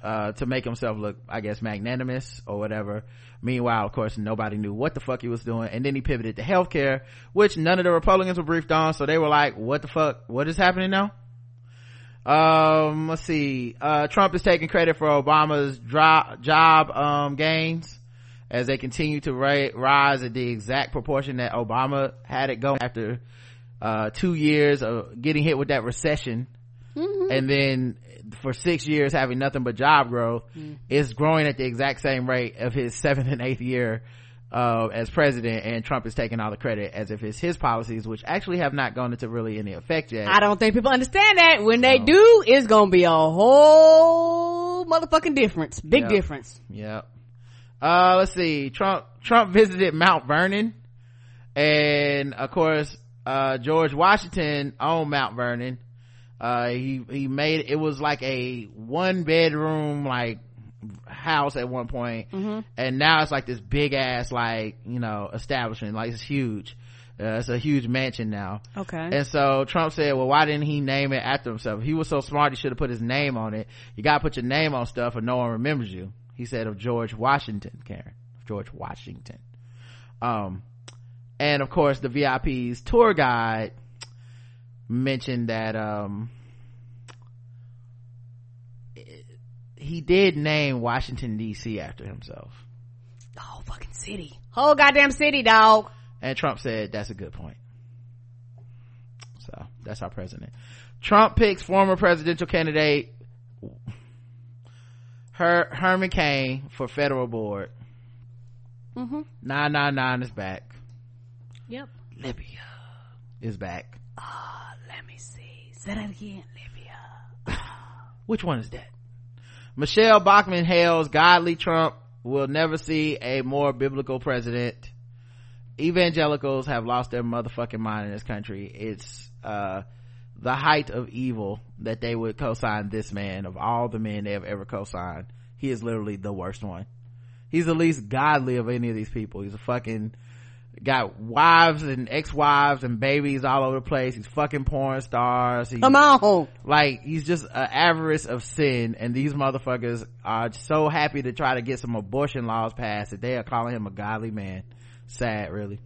Uh, to make himself look, I guess, magnanimous or whatever. Meanwhile, of course, nobody knew what the fuck he was doing. And then he pivoted to healthcare, which none of the Republicans were briefed on. So they were like, what the fuck? What is happening now? Um, let's see. Uh, Trump is taking credit for Obama's dro- job, um, gains as they continue to ra- rise at the exact proportion that Obama had it going after, uh, two years of getting hit with that recession. And then for six years having nothing but job growth is growing at the exact same rate of his seventh and eighth year, uh, as president and Trump is taking all the credit as if it's his policies, which actually have not gone into really any effect yet. I don't think people understand that. When they do, it's gonna be a whole motherfucking difference. Big Yep. difference. Yep. Uh, let's see. Trump, Trump visited Mount Vernon. And of course, uh, George Washington owned Mount Vernon. Uh, he, he made, it was like a one bedroom, like, house at one point. And now it's like this big ass, like, you know, establishment. Like, it's huge. Uh, it's a huge mansion now. Okay. And so Trump said, well, why didn't he name it after himself? He was so smart, he should have put his name on it. You gotta put your name on stuff or no one remembers you. He said of George Washington, Karen. George Washington. Um, and of course the VIP's tour guide mentioned that, um, he did name Washington DC after himself. the whole fucking city. Whole goddamn city, dog. And Trump said that's a good point. So that's our president. Trump picks former presidential candidate Her Herman Cain for federal board. Mm-hmm. 999 is back. Yep. Libya is back. Ah, let me see. Say that again, Libya. Which one is that? Michele Bachmann hails godly Trump will never see a more biblical president. Evangelicals have lost their motherfucking mind in this country. It's, uh, the height of evil that they would co-sign this man of all the men they have ever co-signed. He is literally the worst one. He's the least godly of any of these people. He's a fucking, got wives and ex-wives and babies all over the place. He's fucking porn stars. He's, Come on. like he's just an avarice of sin and these motherfuckers are so happy to try to get some abortion laws passed that they are calling him a godly man sad really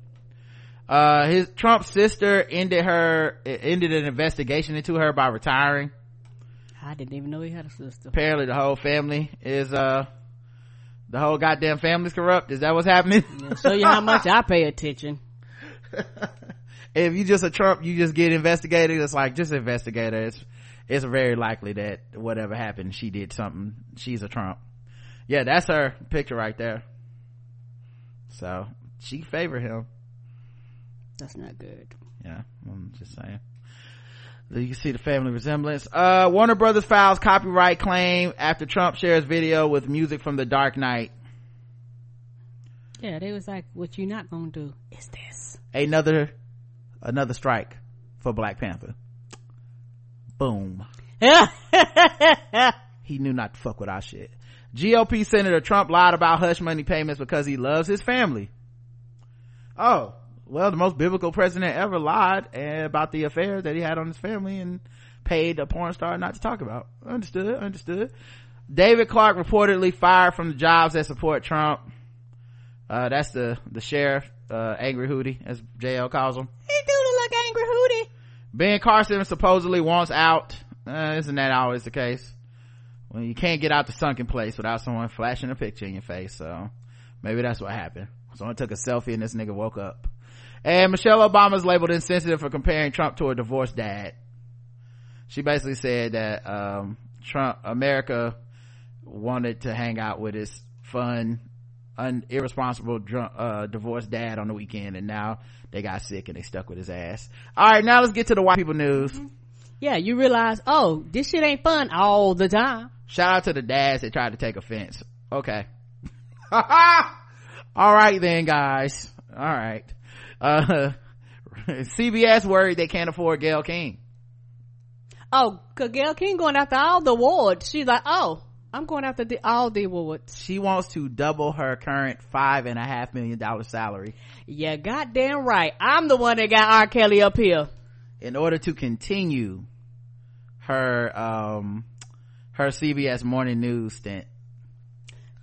uh his trump's sister ended her ended an investigation into her by retiring I didn't even know he had a sister. apparently the whole family is uh the whole goddamn family's corrupt is that what's happening Show you how much I pay attention. if you just a Trump, you just get investigated. It's like just investigate her. It's it's very likely that whatever happened, she did something. She's a Trump. Yeah, that's her picture right there. So she favored him. That's not good. Yeah, I'm just saying. You can see the family resemblance. Uh, Warner Brothers files copyright claim after Trump shares video with music from The Dark Knight. Yeah, they was like, what you not gonna do is this. Another, another strike for Black Panther. Boom. he knew not to fuck with our shit. GOP Senator Trump lied about hush money payments because he loves his family. Oh, well, the most biblical president ever lied about the affair that he had on his family and paid a porn star not to talk about. Understood, understood. David Clarke reportedly fired from the jobs that support Trump. Uh, that's the, the sheriff, uh, Angry Hootie, as JL calls him. He do look angry hootie. Ben Carson supposedly wants out. Uh, isn't that always the case? Well, you can't get out the sunken place without someone flashing a picture in your face, so maybe that's what happened. Someone took a selfie and this nigga woke up. And Michelle Obama's labeled insensitive for comparing Trump to a divorced dad. She basically said that, um, Trump, America wanted to hang out with his fun, un, irresponsible, drunk, uh, divorced dad on the weekend and now they got sick and they stuck with his ass. Alright, now let's get to the white people news. Yeah, you realize, oh, this shit ain't fun all the time. Shout out to the dads that tried to take offense. Okay. All right then, guys. All right. Uh, CBS worried they can't afford Gayle King. Oh, Gayle King going after all the awards. She's like, oh, I'm going after the, all the awards. She wants to double her current five and a half million dollar salary Yeah, goddamn right. I'm the one that got R. Kelly up here. in order to continue her, um, her CBS morning news stint.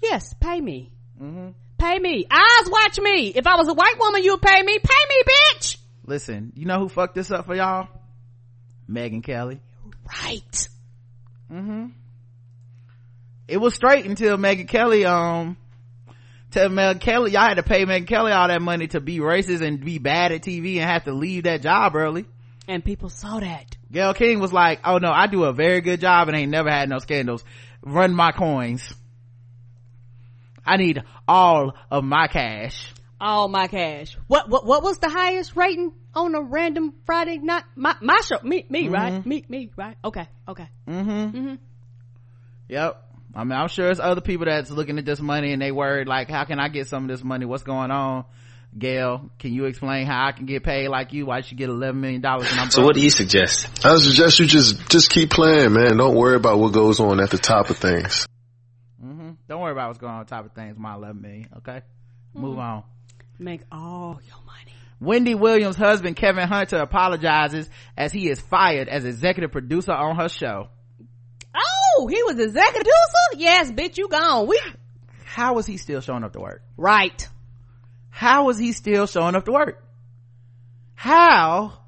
Yes, pay me. Pay me. Eyes watch me. If I was a white woman, you'd pay me. Pay me, bitch. Listen, you know who fucked this up for y'all? Megyn Kelly. Right. Mm-hmm. It was straight until Megyn Kelly, um, tell Megyn Kelly, y'all had to pay Megyn Kelly all that money to be racist and be bad at TV and have to leave that job early. And people saw that. Gayle King was like, oh no, I do a very good job and ain't never had no scandals. Run my coins. I need all of my cash. All my cash. What, what, what was the highest rating on a random Friday night? My, my show. Me, me, right? Me, me, right? Okay, okay. Mhm. Mhm. Yep. I mean, I'm sure it's other people that's looking at this money and they worried like, how can I get some of this money? What's going on? Gayle, can you explain how I can get paid like you? Why should get $11 million and I'm So what do you suggest? I suggest you just just keep playing, man. Don't worry about what goes on at the top of things. Don't worry about what's going on, top of things. My 11 million. Okay. Mm-hmm. Move on. Make all your money. Wendy Williams' husband Kevin Hunter apologizes as he is fired as executive producer on her show. Oh, he was executive producer? Yes, bitch, you gone. We How was he still showing up to work? right. How was he still showing up to work? How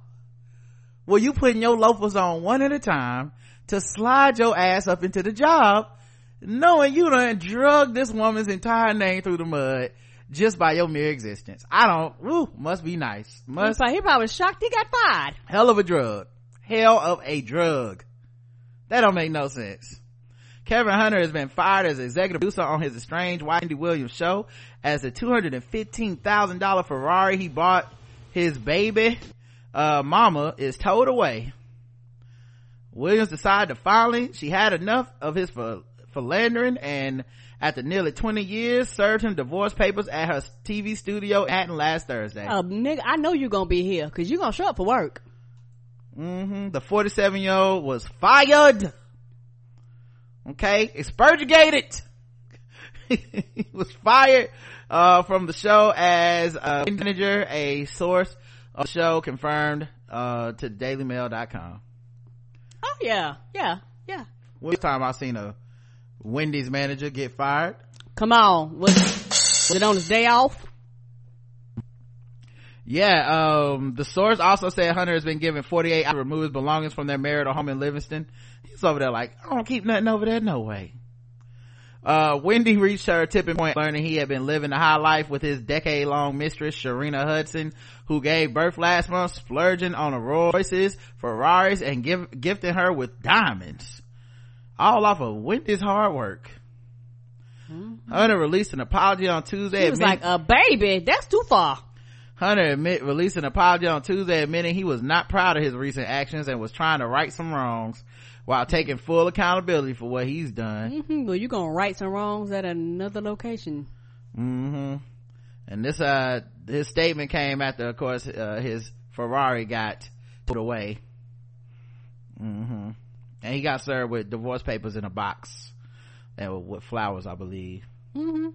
were you putting your loafers on one at a time to slide your ass up into the job knowing you done drug this woman's entire name through the mud just by your mere existence? I don't, woo, must be nice. Must, probably, he probably was shocked he got fired. hell of a drug. Hell of a drug. That don't make no sense. Kevin Hunter has been fired as executive producer on his estranged Wendy Williams show as the $215,000 Ferrari he bought his baby, uh, mama is towed away. Williams decided to finally, she had enough of his phil- philandering and after nearly 20 years served him divorce papers at her TV studio at last Thursday. Uh, nigga, I know you're gonna be here because you're gonna show up for work. hmm The 47 year old was fired. Okay. Expurgated. he was fired, uh, from the show as a manager. A source of the show confirmed, uh, to dailymail.com. Oh yeah, yeah, yeah. One time I seen a Wendy's manager get fired. Come on, was, was it on his day off? Yeah, um, the source also said Hunter has been given 48 hours to remove his belongings from their marital home in Livingston. He's over there like, I don't keep nothing over there, no way. Uh, Wendy reached her tipping point learning he had been living the high life with his decade-long mistress, Sharina Hudson, who gave birth last month, splurging on a Royces, Ferraris, and give, gifting her with diamonds. All off of Wendy's hard work. Hunter released an apology on Tuesday. He was admitting- like, a baby, that's too far. Hunter admit released an apology on Tuesday admitting he was not proud of his recent actions and was trying to right some wrongs while taking full accountability for what he's done. hmm Well, you gonna right some wrongs at another location. hmm And this, uh, his statement came after, of course, uh, his Ferrari got put away. hmm And he got served with divorce papers in a box and with flowers, I believe. hmm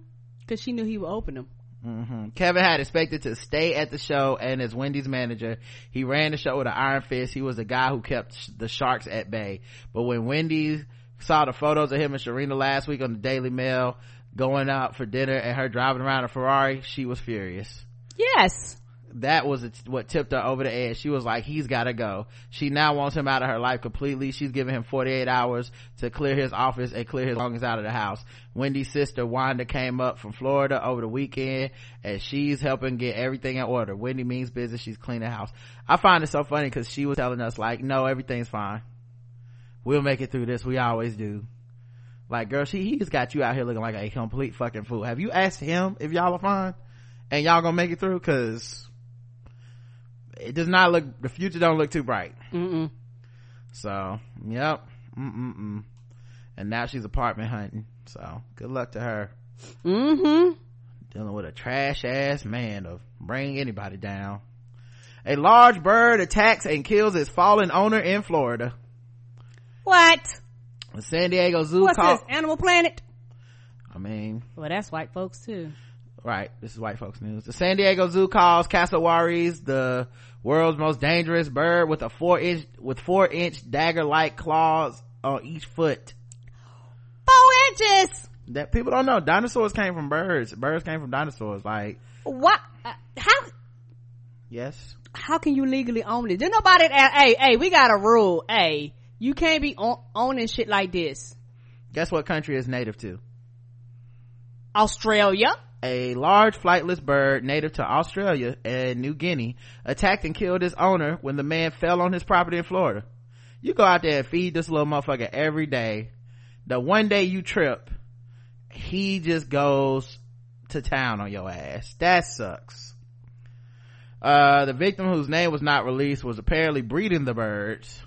Cause she knew he would open them. hmm Kevin had expected to stay at the show and as Wendy's manager, he ran the show with an iron fist. He was the guy who kept sh- the sharks at bay. But when Wendy saw the photos of him and Sharina last week on the Daily Mail going out for dinner and her driving around a Ferrari, she was furious. Yes. That was what tipped her over the edge. She was like, he's gotta go. She now wants him out of her life completely. She's giving him 48 hours to clear his office and clear his belongings out of the house. Wendy's sister Wanda came up from Florida over the weekend and she's helping get everything in order. Wendy means business. She's cleaning house. I find it so funny because she was telling us like, no, everything's fine. We'll make it through this. We always do. Like, girl, she, he's got you out here looking like a complete fucking fool. Have you asked him if y'all are fine? And y'all gonna make it through? Cause it does not look, the future don't look too bright. Mm-mm. So, yep. Mm-mm-mm. And now she's apartment hunting. So, good luck to her. Mm-hmm. Dealing with a trash ass man to bring anybody down. A large bird attacks and kills its fallen owner in Florida. What? The San Diego Zoo What's called, this? Animal Planet? I mean, Well, that's white folks too. Right. This is white folks news. The San Diego Zoo calls cassowaries the world's most dangerous bird with a four inch, with four inch dagger like claws on each foot. Four inches. that people don't know dinosaurs came from birds birds came from dinosaurs like What? Uh, how? yes How can you legally own it? Did nobody? Uh, hey, hey, we got a rule. Hey, you can't be on, owning shit like this. guess what country is native to Australia. A large flightless bird native to australia and new guinea attacked and killed its owner when the man fell on his property in florida. You go out there and feed this little motherfucker every day. The one day you trip he just goes to town on your ass. That sucks. Uh the victim whose name was not released was apparently breeding the birds.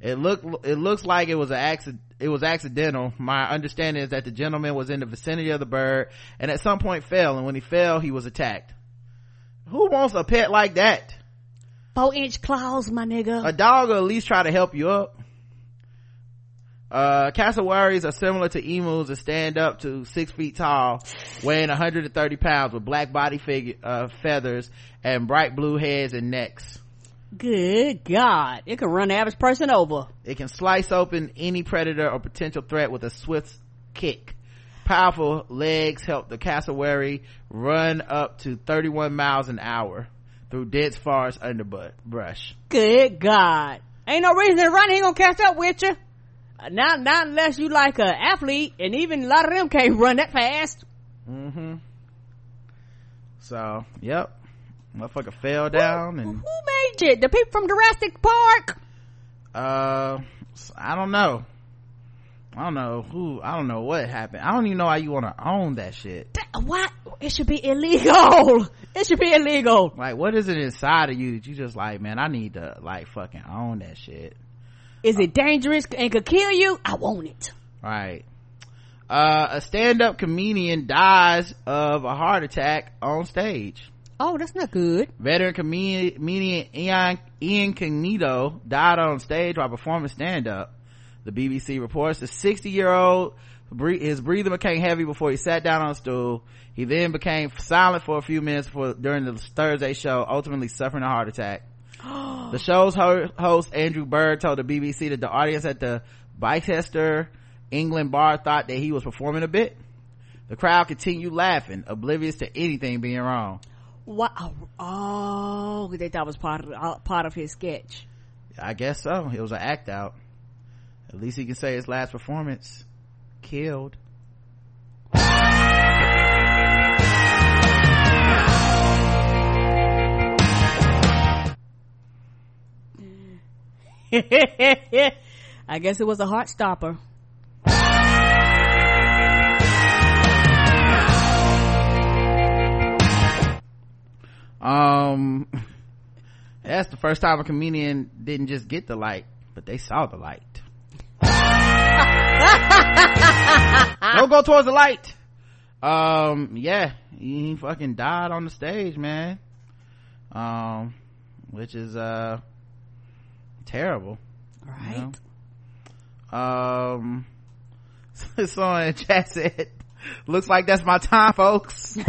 It looked it looks like it was an accident it was accidental my understanding is that the gentleman was in the vicinity of the bird and at some point fell and when he fell he was attacked who wants a pet like that Four inch claws, my nigga. a dog will at least try to help you up Uh, cassowaries are similar to emus and stand up to six feet tall, weighing 130 pounds with black body figure, uh, feathers and bright blue heads and necks. Good God. It can run the average person over. It can slice open any predator or potential threat with a swift kick. Powerful legs help the cassowary run up to 31 miles an hour through dense forest underbrush. Good God. Ain't no reason to run. He ain't gonna catch up with you. Uh, Not, not unless you like a athlete, and even a lot of them can't run that fast. Mm-hmm. So, yep. Motherfucker fell down and, Who made it? The people from Jurassic Park? uh, I don't know. I don't know who, I don't know what happened. I don't even know why you want to own that shit. What? It should be illegal. It should be illegal. Like, what is it inside of you that you just like, man, I need to, like, fucking own that shit. Is it dangerous and could kill you? I want it. Right. Uh, a stand-up comedian dies of a heart attack on stage. Oh, that's not good. Veteran comedian, comedian Ian, Ian Cognito died on stage while performing stand-up. The BBC reports the 60-year-old, his breathing became heavy before he sat down on a stool. He then became silent for a few minutes for, during the Thursday show, ultimately suffering a heart attack. the show's host, Andrew Bird, told the BBC that the audience at the Bicester, England bar thought that he was performing a bit. The crowd continued laughing, oblivious to anything being wrong. What? Oh, they thought it was part of uh, part of his sketch. I guess so. It was an act out. At least he can say his last performance killed. I guess it was a heart stopper. That's the first time a comedian didn't just get the light, but they saw the light. Don't go towards the light. Um, yeah, he fucking died on the stage, man. Um, which is, uh, terrible. Right. you know? Um, someone in chat said, looks like that's my time, folks.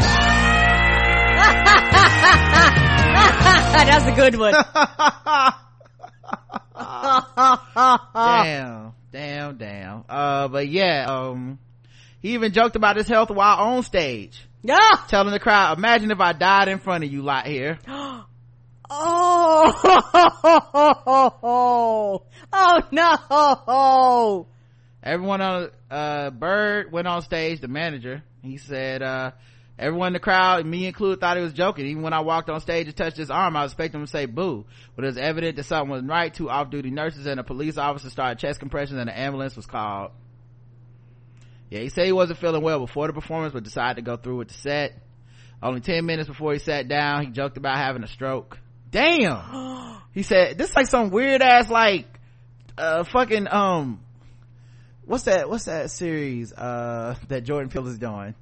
That's a good one. damn damn damn uh but yeah um he even joked about his health while on stage Yeah. telling the crowd imagine if i died in front of you lot here Oh, oh no! everyone on uh bird went on stage the manager he said uh everyone in the crowd me included thought he was joking. Even when i walked on stage and touched his arm i was expecting him to say boo. But it was evident that something wasn't right. Two off-duty nurses and a police officer started chest compressions and an ambulance was called. Yeah he said he wasn't feeling well before the performance but decided to go through with the set. Only 10 minutes before he sat down he joked about having a stroke. Damn! He said this is like some weird ass like uh fucking um what's that what's that series uh that jordan peele is doing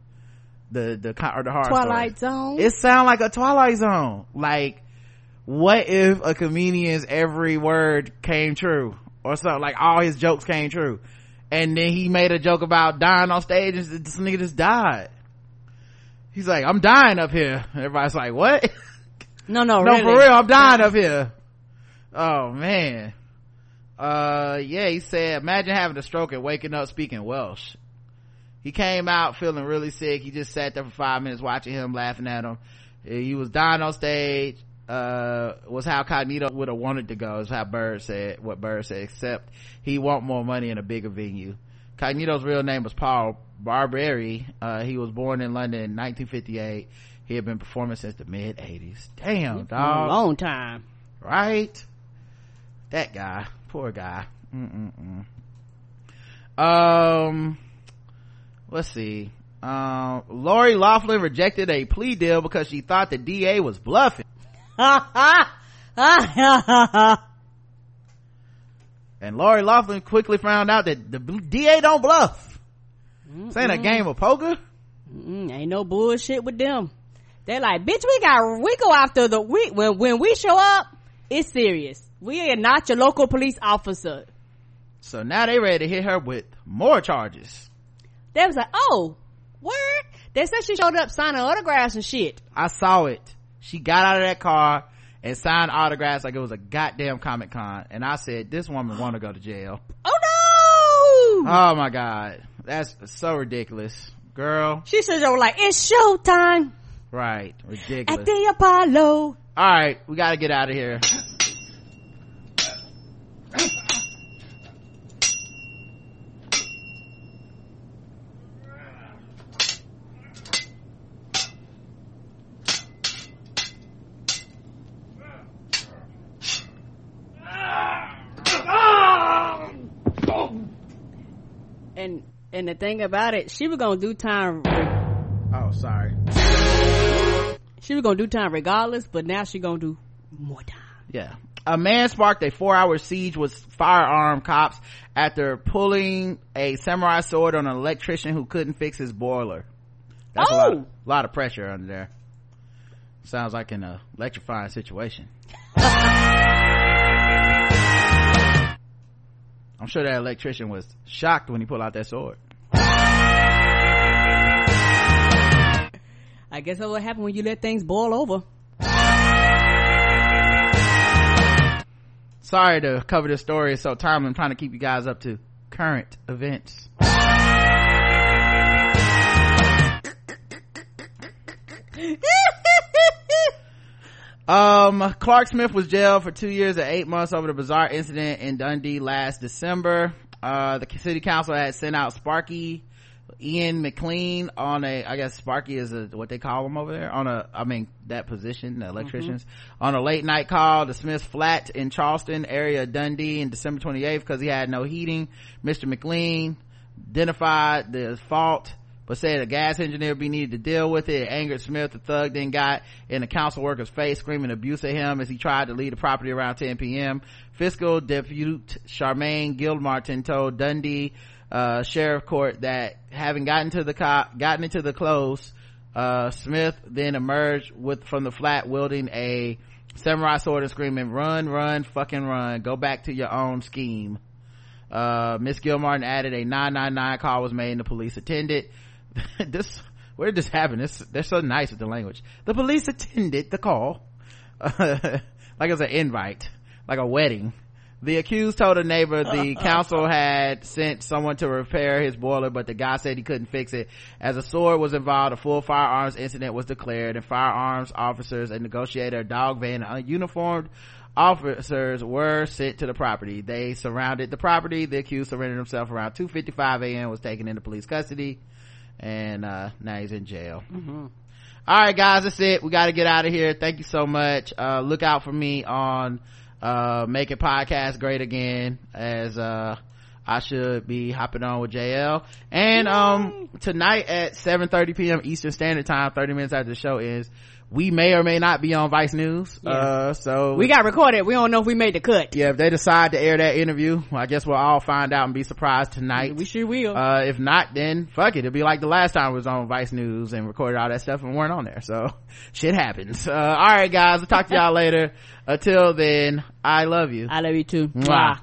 the the or the horror Twilight. Zone. it sound like a twilight zone. Like what if a comedian's every word came true? Or something like all his jokes came true. And then he made a joke about dying on stage and this nigga just died. He's like i'm dying up here. Everybody's like what? No, no, no really. for real i'm dying up here. Oh man. Uh yeah he said imagine having a stroke and waking up speaking welsh he came out feeling really sick. He just sat there for five minutes watching him laughing at him. He was dying on stage uh was how cognito would have wanted to go is how bird said what bird said except he want more money in a bigger venue. Cognito's real name was paul barbieri uh he was born in london in 1958 he had been performing since the mid 80s damn dog long time. right? That guy. Poor guy. Mm-mm-mm. um let's see um lori laughlin rejected a plea deal because she thought the da was bluffing and lori laughlin quickly found out that the da don't bluff this ain't a game of poker Mm, ain't no bullshit with them. They're like, bitch, we got, we go after the, we, when, when we show up, it's serious. We are not your local police officer. So now they ready to hit her with more charges. They was like, oh, word? They said she showed up signing autographs and shit. I saw it. She got out of that car and signed autographs like it was a goddamn Comic Con. And I said, this woman want to go to jail. Oh no! Oh my god. That's so ridiculous. Girl. she said, "Oh, like it's showtime Right. Ridiculous. at the Apollo." Alright. We gotta get out of here. And and the thing about it, she was gonna do time. Oh, sorry. She was gonna do time regardless, but now she gonna do more time. Yeah. A man sparked a four hour siege with firearm cops after pulling a samurai sword on an electrician who couldn't fix his boiler. That's a lot, Oh! of, lot of pressure under there. Sounds like an uh, electrifying situation. I'm sure that electrician was shocked when he pulled out that sword. I guess that's what happened when you let things boil over. Sorry to cover this story. So timely. I'm trying to keep you guys up to current events. Um, Clark Smith was jailed for two years and eight months over the bizarre incident in Dundee last December. Uh, the city council had sent out Sparky Ian McLean on a, I guess Sparky is a, what they call him over there on a, I mean, that position, the electricians, mm-hmm. on a late night call to Smith's flat in Charleston area Dundee in December 28th because he had no heating. Mr. McLean identified the fault but said a gas engineer be needed to deal with it. It angered Smith. The thug then got in the council worker's face, screaming abuse at him as he tried to leave the property around 10 p.m. Fiscal Deputy Charmaine Gilmartin told Dundee uh, Sheriff Court that having gotten to the cop, gotten into the close, uh, Smith then emerged with from the flat wielding a samurai sword and screaming, "Run, run, fucking run! Go back to your own scheme." Uh, Miss Gilmartin added a 999 call was made and the police attended. this, where did this happen? This, they're so nice with the language. The police attended the call. like it's an invite, like a wedding. The accused told a neighbor the council had sent someone to repair his boiler, but the guy said he couldn't fix it. As a sword was involved, a full firearms incident was declared and firearms officers, a negotiator, a dog van, and uniformed officers were sent to the property. They surrounded the property. The accused surrendered himself around 2.55 a.m. was taken into police custody and, uh, now he's in jail. All right, guys, that's it. We got to get out of here. Thank you so much. Uh, look out for me on, uh, Make It Podcast Great Again as, uh, I should be hopping on with JL. And, um, tonight at 7.30 p.m. Eastern Standard Time, 30 minutes after the show is, we may or may not be on Vice News. Uh, so. We got recorded. We don't know if we made the cut. yeah, if they decide to air that interview, I guess we'll all find out and be surprised tonight. We sure will. Uh, if not, then fuck it. It'll be like the last time we was on Vice News and recorded all that stuff and weren't on there. So shit happens. Uh, all right, guys. I'll talk to y'all later. Until then, I love you. I love you too. Mwah. Mwah.